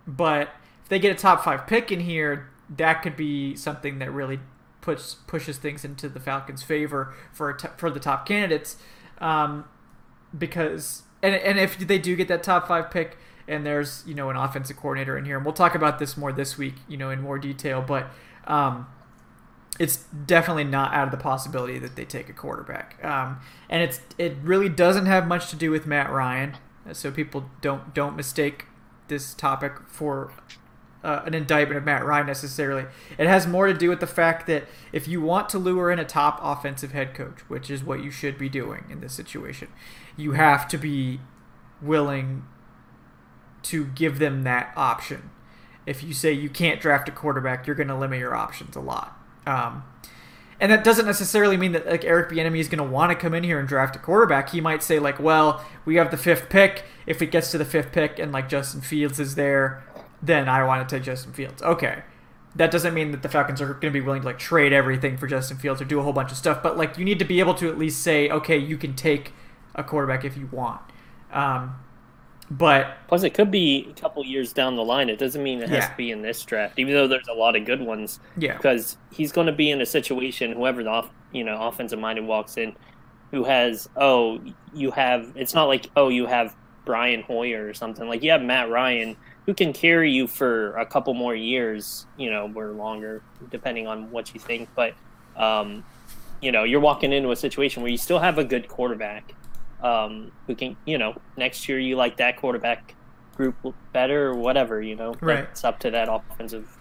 but if they get a top five pick in here, that could be something that really puts pushes things into the Falcons' favor for a t- for the top candidates. Um, because and and if they do get that top five pick, and there's you know an offensive coordinator in here, and we'll talk about this more this week, you know, in more detail, but. Um, it's definitely not out of the possibility that they take a quarterback. Um, and it's it really doesn't have much to do with Matt Ryan, so people don't don't mistake this topic for uh, an indictment of Matt Ryan necessarily. It has more to do with the fact that if you want to lure in a top offensive head coach, which is what you should be doing in this situation, you have to be willing to give them that option. If you say you can't draft a quarterback, you're going to limit your options a lot. Um, and that doesn't necessarily mean that like Eric Bieniemy is going to want to come in here and draft a quarterback. He might say like, "Well, we have the fifth pick. If it gets to the fifth pick and like Justin Fields is there, then I want to take Justin Fields." Okay, that doesn't mean that the Falcons are going to be willing to like trade everything for Justin Fields or do a whole bunch of stuff. But like, you need to be able to at least say, "Okay, you can take a quarterback if you want." Um, but Plus, it could be a couple years down the line. It doesn't mean it has Yeah. to be in this draft, even though there's a lot of good ones. yeah, Because he's going to be in a situation, whoever the off, you know offensive minded walks in, who has oh you have it's not like oh you have Brian Hoyer or something like you have Matt Ryan who can carry you for a couple more years, you know, or longer, depending on what you think. But um, you know, you're walking into a situation where you still have a good quarterback um, who can, you know, next year you like that quarterback group better or whatever, you know, Right. It's up to that offensive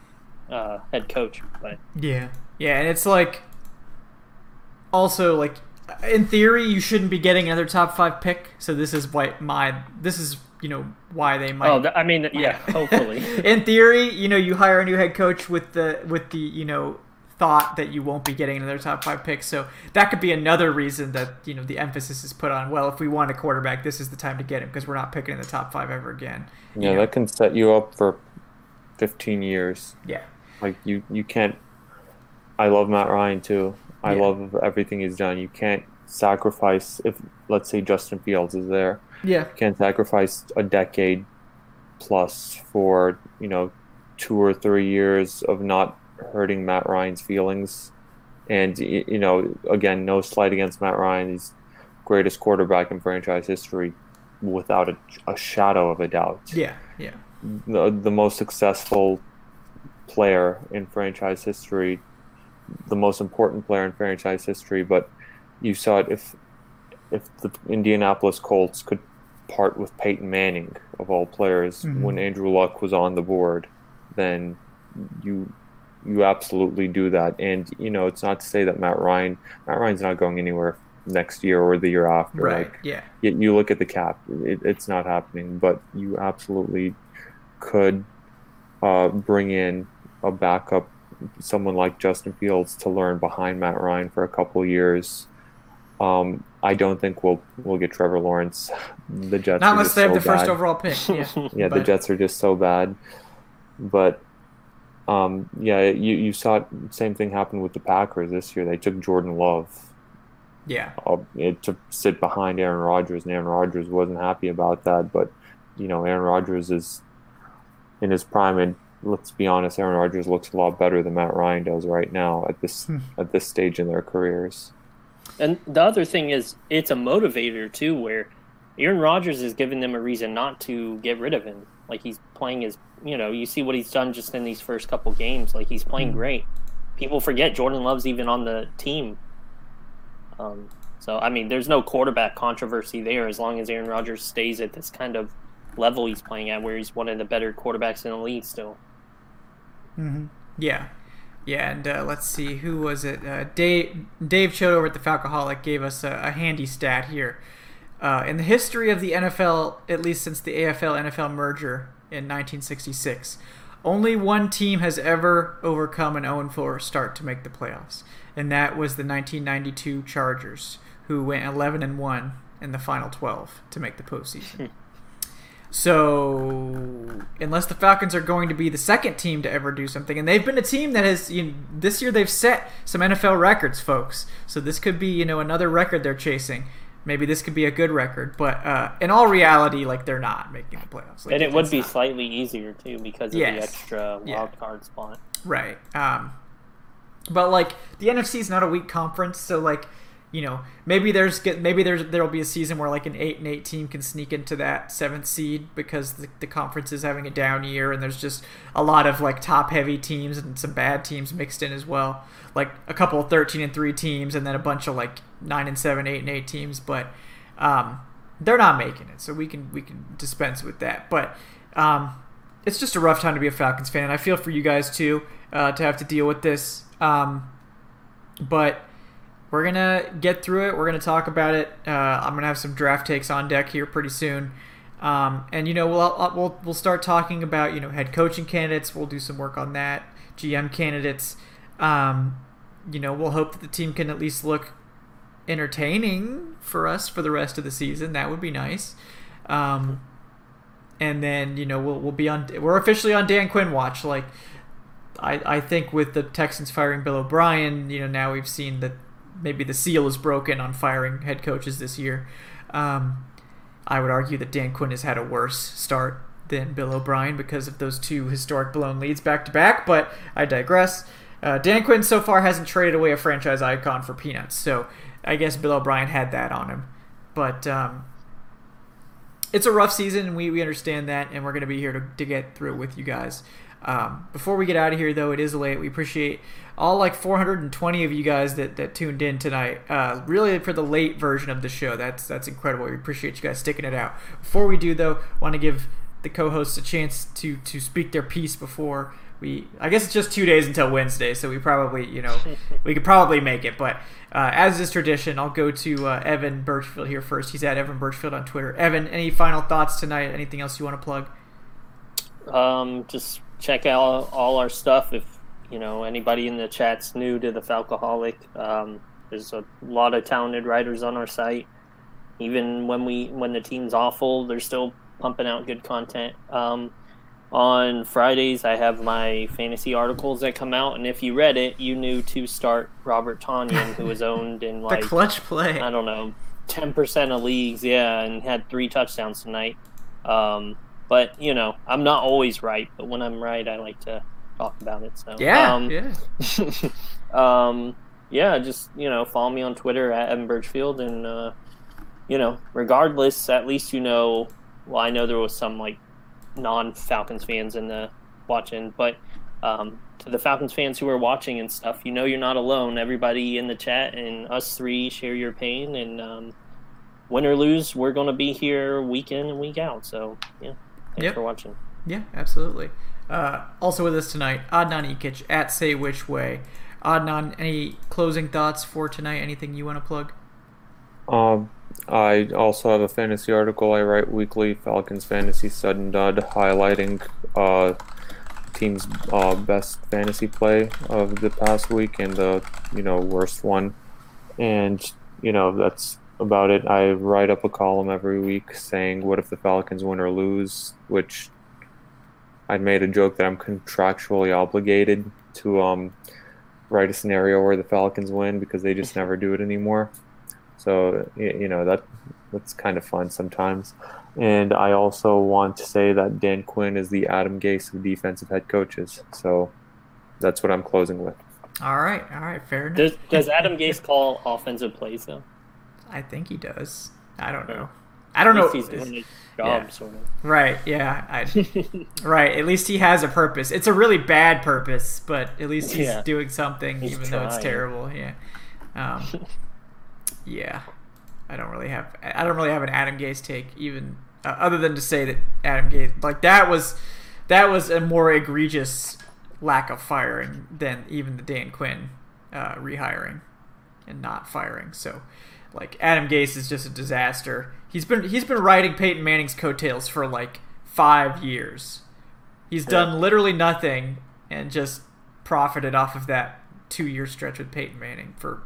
uh, head coach. But Yeah. Yeah, and it's like also like in theory you shouldn't be getting another top 5 pick, so this is why my this is, you know, why they might oh, th- I mean, yeah, hopefully. in theory, you know, you hire a new head coach with the with the, you know, thought that you won't be getting another top 5 pick. So that could be another reason that, you know, the emphasis is put on, well, if we want a quarterback, this is the time to get him because we're not picking in the top 5 ever again. you Yeah, know? that can set you up for 15 years. Yeah. Like you, you can't. I love Matt Ryan too. I Yeah. love everything he's done. You can't sacrifice if, let's say, Justin Fields is there. Yeah. Can't sacrifice a decade plus for you know two or three years of not hurting Matt Ryan's feelings. And you know, again, no slight against Matt Ryan. He's greatest quarterback in franchise history, without a, a shadow of a doubt Yeah. Yeah. the, the most successful player in franchise history, the most important player in franchise history. But you saw it if if the Indianapolis Colts could part with Peyton Manning of all players Mhm. when Andrew Luck was on the board, then you you absolutely do that. And you know, it's not to say that Matt Ryan Matt Ryan's not going anywhere next year or the year after. Right. Like, Yeah. you, you look at the cap, it, it's not happening, but you absolutely could uh, bring in a backup someone like Justin Fields to learn behind Matt Ryan for a couple years. Um, I don't think we'll we'll get Trevor Lawrence. The Jets Not are unless just they have so the first bad. overall pick. Yeah, Yeah, the But- Jets are just so bad. But um, yeah, you you saw same thing happen with the Packers this year. They took Jordan Love Yeah, uh, it to sit behind Aaron Rodgers, and Aaron Rodgers wasn't happy about that. But you know, Aaron Rodgers is in his prime, and let's be honest, Aaron Rodgers looks a lot better than Matt Ryan does right now at this Hmm. at this stage in their careers. And the other thing is, it's a motivator too, where Aaron Rodgers is giving them a reason not to get rid of him. Like he's playing his, you know, you see what he's done just in these first couple games. Like he's playing great. People forget Jordan Love's even on the team. Um, so I mean, there's no quarterback controversy there as long as Aaron Rodgers stays at this kind of level he's playing at, where he's one of the better quarterbacks in the league still. yeah, yeah. And uh, let's see, who was it? Uh, Dave Dave Choate over at the Falcoholic gave us a, a handy stat here. Uh, in the history of the NFL, at least since the AFL NFL merger in 1966, only one team has ever overcome an 0 4 start to make the playoffs, and that was the 1992 Chargers, who went 11 and 1 in the final 12 to make the postseason. So, unless the Falcons are going to be the second team to ever do something, and they've been a team that has, you know, this year they've set some NFL records, folks. So this could be, you know, another record they're chasing. Maybe this could be a good record, but uh, in all reality, like they're not making the playoffs. Like, And it would be not. slightly easier too because of Yes. the extra Yeah. wild card spot. Right. Um, but like the NFC is not a weak conference, so like you know maybe there's maybe there's there'll be a season where like an eight and eight team can sneak into that seventh seed because the, the conference is having a down year and there's just a lot of like top heavy teams and some bad teams mixed in as well. Like a couple of thirteen and three teams and then a bunch of like nine and seven, eight and eight teams, but um, they're not making it, so we can we can dispense with that. But um, it's just a rough time to be a Falcons fan, I feel for you guys too uh, to have to deal with this. Um, but we're gonna get through it. We're gonna talk about it. Uh, I'm gonna have some draft takes on deck here pretty soon, um, and you know we'll we'll we'll start talking about you know head coaching candidates. We'll do some work on that. GM candidates. Um, you know we'll hope that the team can at least look entertaining for us for the rest of the season. That would be nice. Um, and then you know we'll we'll be on. We're officially on Dan Quinn watch. Like I I think with the Texans firing Bill O'Brien, you know now we've seen that maybe the seal is broken on firing head coaches this year. Um, I would argue that Dan Quinn has had a worse start than Bill O'Brien because of those two historic blown leads back to back. But I digress. Uh, Dan Quinn so far hasn't traded away a franchise icon for peanuts, so I guess Bill O'Brien had that on him. But um, it's a rough season, and we, we understand that, and we're going to be here to, to get through it with you guys. Um, before we get out of here, though, it is late. We appreciate all like 420 of you guys that, that tuned in tonight. Uh, really for the late version of the show. That's that's incredible. We appreciate you guys sticking it out. Before we do, though, want to give the co-hosts a chance to to speak their piece before we. I guess it's just two days until Wednesday, so we probably you know we could probably make it. But uh, as is tradition, I'll go to uh, Evan Birchfield here first. He's at Evan Birchfield on Twitter. Evan, any final thoughts tonight? Anything else you want to plug? Um, just check out all our stuff. If you know anybody in the chat's new to the Falcoholic, um, there's a lot of talented writers on our site. Even when we when the team's awful, they're still pumping out good content. Um, on Fridays, I have my fantasy articles that come out, and if you read it, you knew to start Robert Tonyan, who was owned in The like clutch play. I don't know, ten percent of leagues, yeah, and had three touchdowns tonight. Um, but you know, I'm not always right, but when I'm right, I like to talk about it. So Yeah, um, yeah. um, yeah, just you know, follow me on Twitter at Evan Birchfield, and uh, you know, regardless, at least you know. Well, I know there was some like non-Falcons fans in the watching, but um, to the Falcons fans who are watching and stuff, you know, you're not alone. Everybody in the chat and us three share your pain, and um, win or lose, we're going to be here week in and week out. So yeah, thanks Yep. for watching. Yeah, absolutely. Uh, also with us tonight, Adnan Ikic at Say Which Way. Adnan, any closing thoughts for tonight? Anything you want to plug? Um, I also have a fantasy article I write weekly, Falcons Fantasy Sudden Dud, highlighting uh, team's uh, best fantasy play of the past week and the you know worst one, and you know that's about it. I write up a column every week saying what if the Falcons win or lose, which I made a joke that I'm contractually obligated to um, write a scenario where the Falcons win because they just never do it anymore. So you know that that's kind of fun sometimes. And I also want to say that Dan Quinn is the Adam Gase of defensive head coaches. So that's what I'm closing with. All right, all right, fair enough. Does, does Adam Gase call offensive plays though? I think he does. I don't know. I don't know. He's doing his job, yeah. sort of. Right. Yeah. I, right. At least he has a purpose. It's a really bad purpose, but at least he's Yeah. doing something, He's even though it's terrible. Yeah. Um, yeah. I don't really have. I don't really have an Adam Gase take, even uh, other than to say that Adam Gase, like that was, that was a more egregious lack of firing than even the Dan Quinn uh, rehiring and not firing. So, like Adam Gase is just a disaster. He's been he's been riding Peyton Manning's coattails for like five years. He's done literally nothing and just profited off of that two year stretch with Peyton Manning for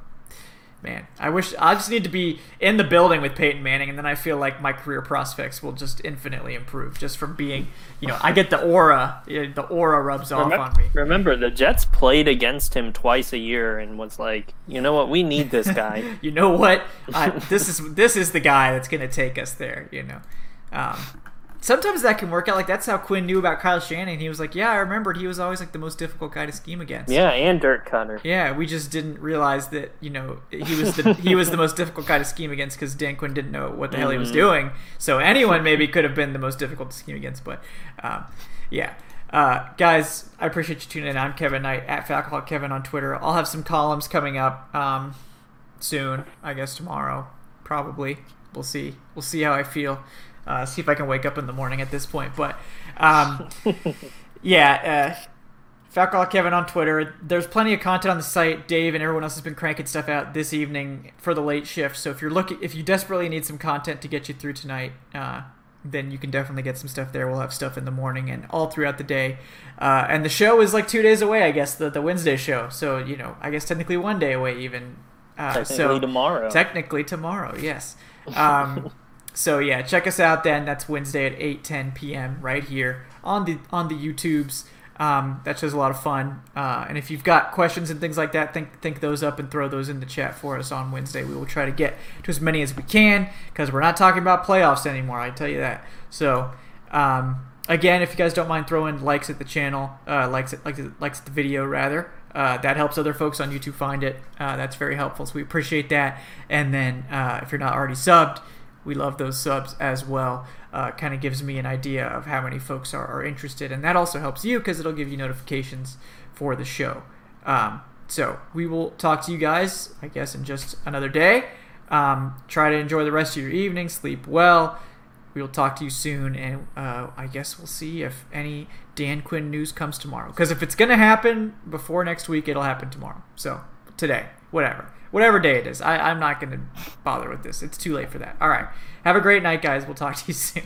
man. I wish I just need to be in the building with Peyton Manning and then I feel like my career prospects will just infinitely improve just from being you know, I get the aura the aura rubs off Remember, on me. remember, the Jets played against him twice a year and was like, you know what, we need this guy. you know what? I, this is this is the guy that's going to take us there. You know, um, sometimes that can work out. Like that's how Quinn knew about Kyle Shanahan. He was like, "Yeah, I remembered. He was always like the most difficult guy to scheme against." yeah, and Dirk Koetter. Yeah, we just didn't realize that you know he was the he was the most difficult guy to scheme against because Dan Quinn didn't know what the hell he was doing. So anyone maybe could have been the most difficult to scheme against, but um, yeah. Uh, guys, I appreciate you tuning in. I'm Kevin Knight at Falcoholic Kevin on Twitter. I'll have some columns coming up um, soon. I guess tomorrow, probably. We'll see. We'll see how I feel. Uh, see if I can wake up in the morning at this point. But um, yeah, uh, Falcoholic Kevin on Twitter. There's plenty of content on the site. Dave and everyone else has been cranking stuff out this evening for the late shift. So if you're looking, if you desperately need some content to get you through tonight, uh, then you can definitely get some stuff there. We'll have stuff in the morning and all throughout the day. Uh, and the show is like two days away, I guess, the, the Wednesday show. So, you know, I guess technically one day away even. Uh, Technically so tomorrow. Technically tomorrow, yes. Um, so yeah, check us out then. That's Wednesday at 8 10 p.m. right here on the on the YouTubes. Um, that's just a lot of fun. Uh, and if you've got questions and things like that, think think those up and throw those in the chat for us on Wednesday. We will try to get to as many as we can because we're not talking about playoffs anymore. I tell you that. So. Um, again, if you guys don't mind throwing likes at the channel, uh, likes at, likes at, likes at the video rather, uh, that helps other folks on YouTube find it. Uh, that's very helpful, so we appreciate that. And then uh, if you're not already subbed, we love those subs as well. Uh, kind of gives me an idea of how many folks are, are interested, and that also helps you because it'll give you notifications for the show. Um, so we will talk to you guys, I guess, in just another day. Um, try to enjoy the rest of your evening, sleep well. We will talk to you soon, and uh, I guess we'll see if any Dan Quinn news comes tomorrow. Because if it's going to happen before next week, it'll happen tomorrow. So today, whatever, whatever day it is, I, I'm not going to bother with this. It's too late for that. All right, have a great night, guys. We'll talk to you soon.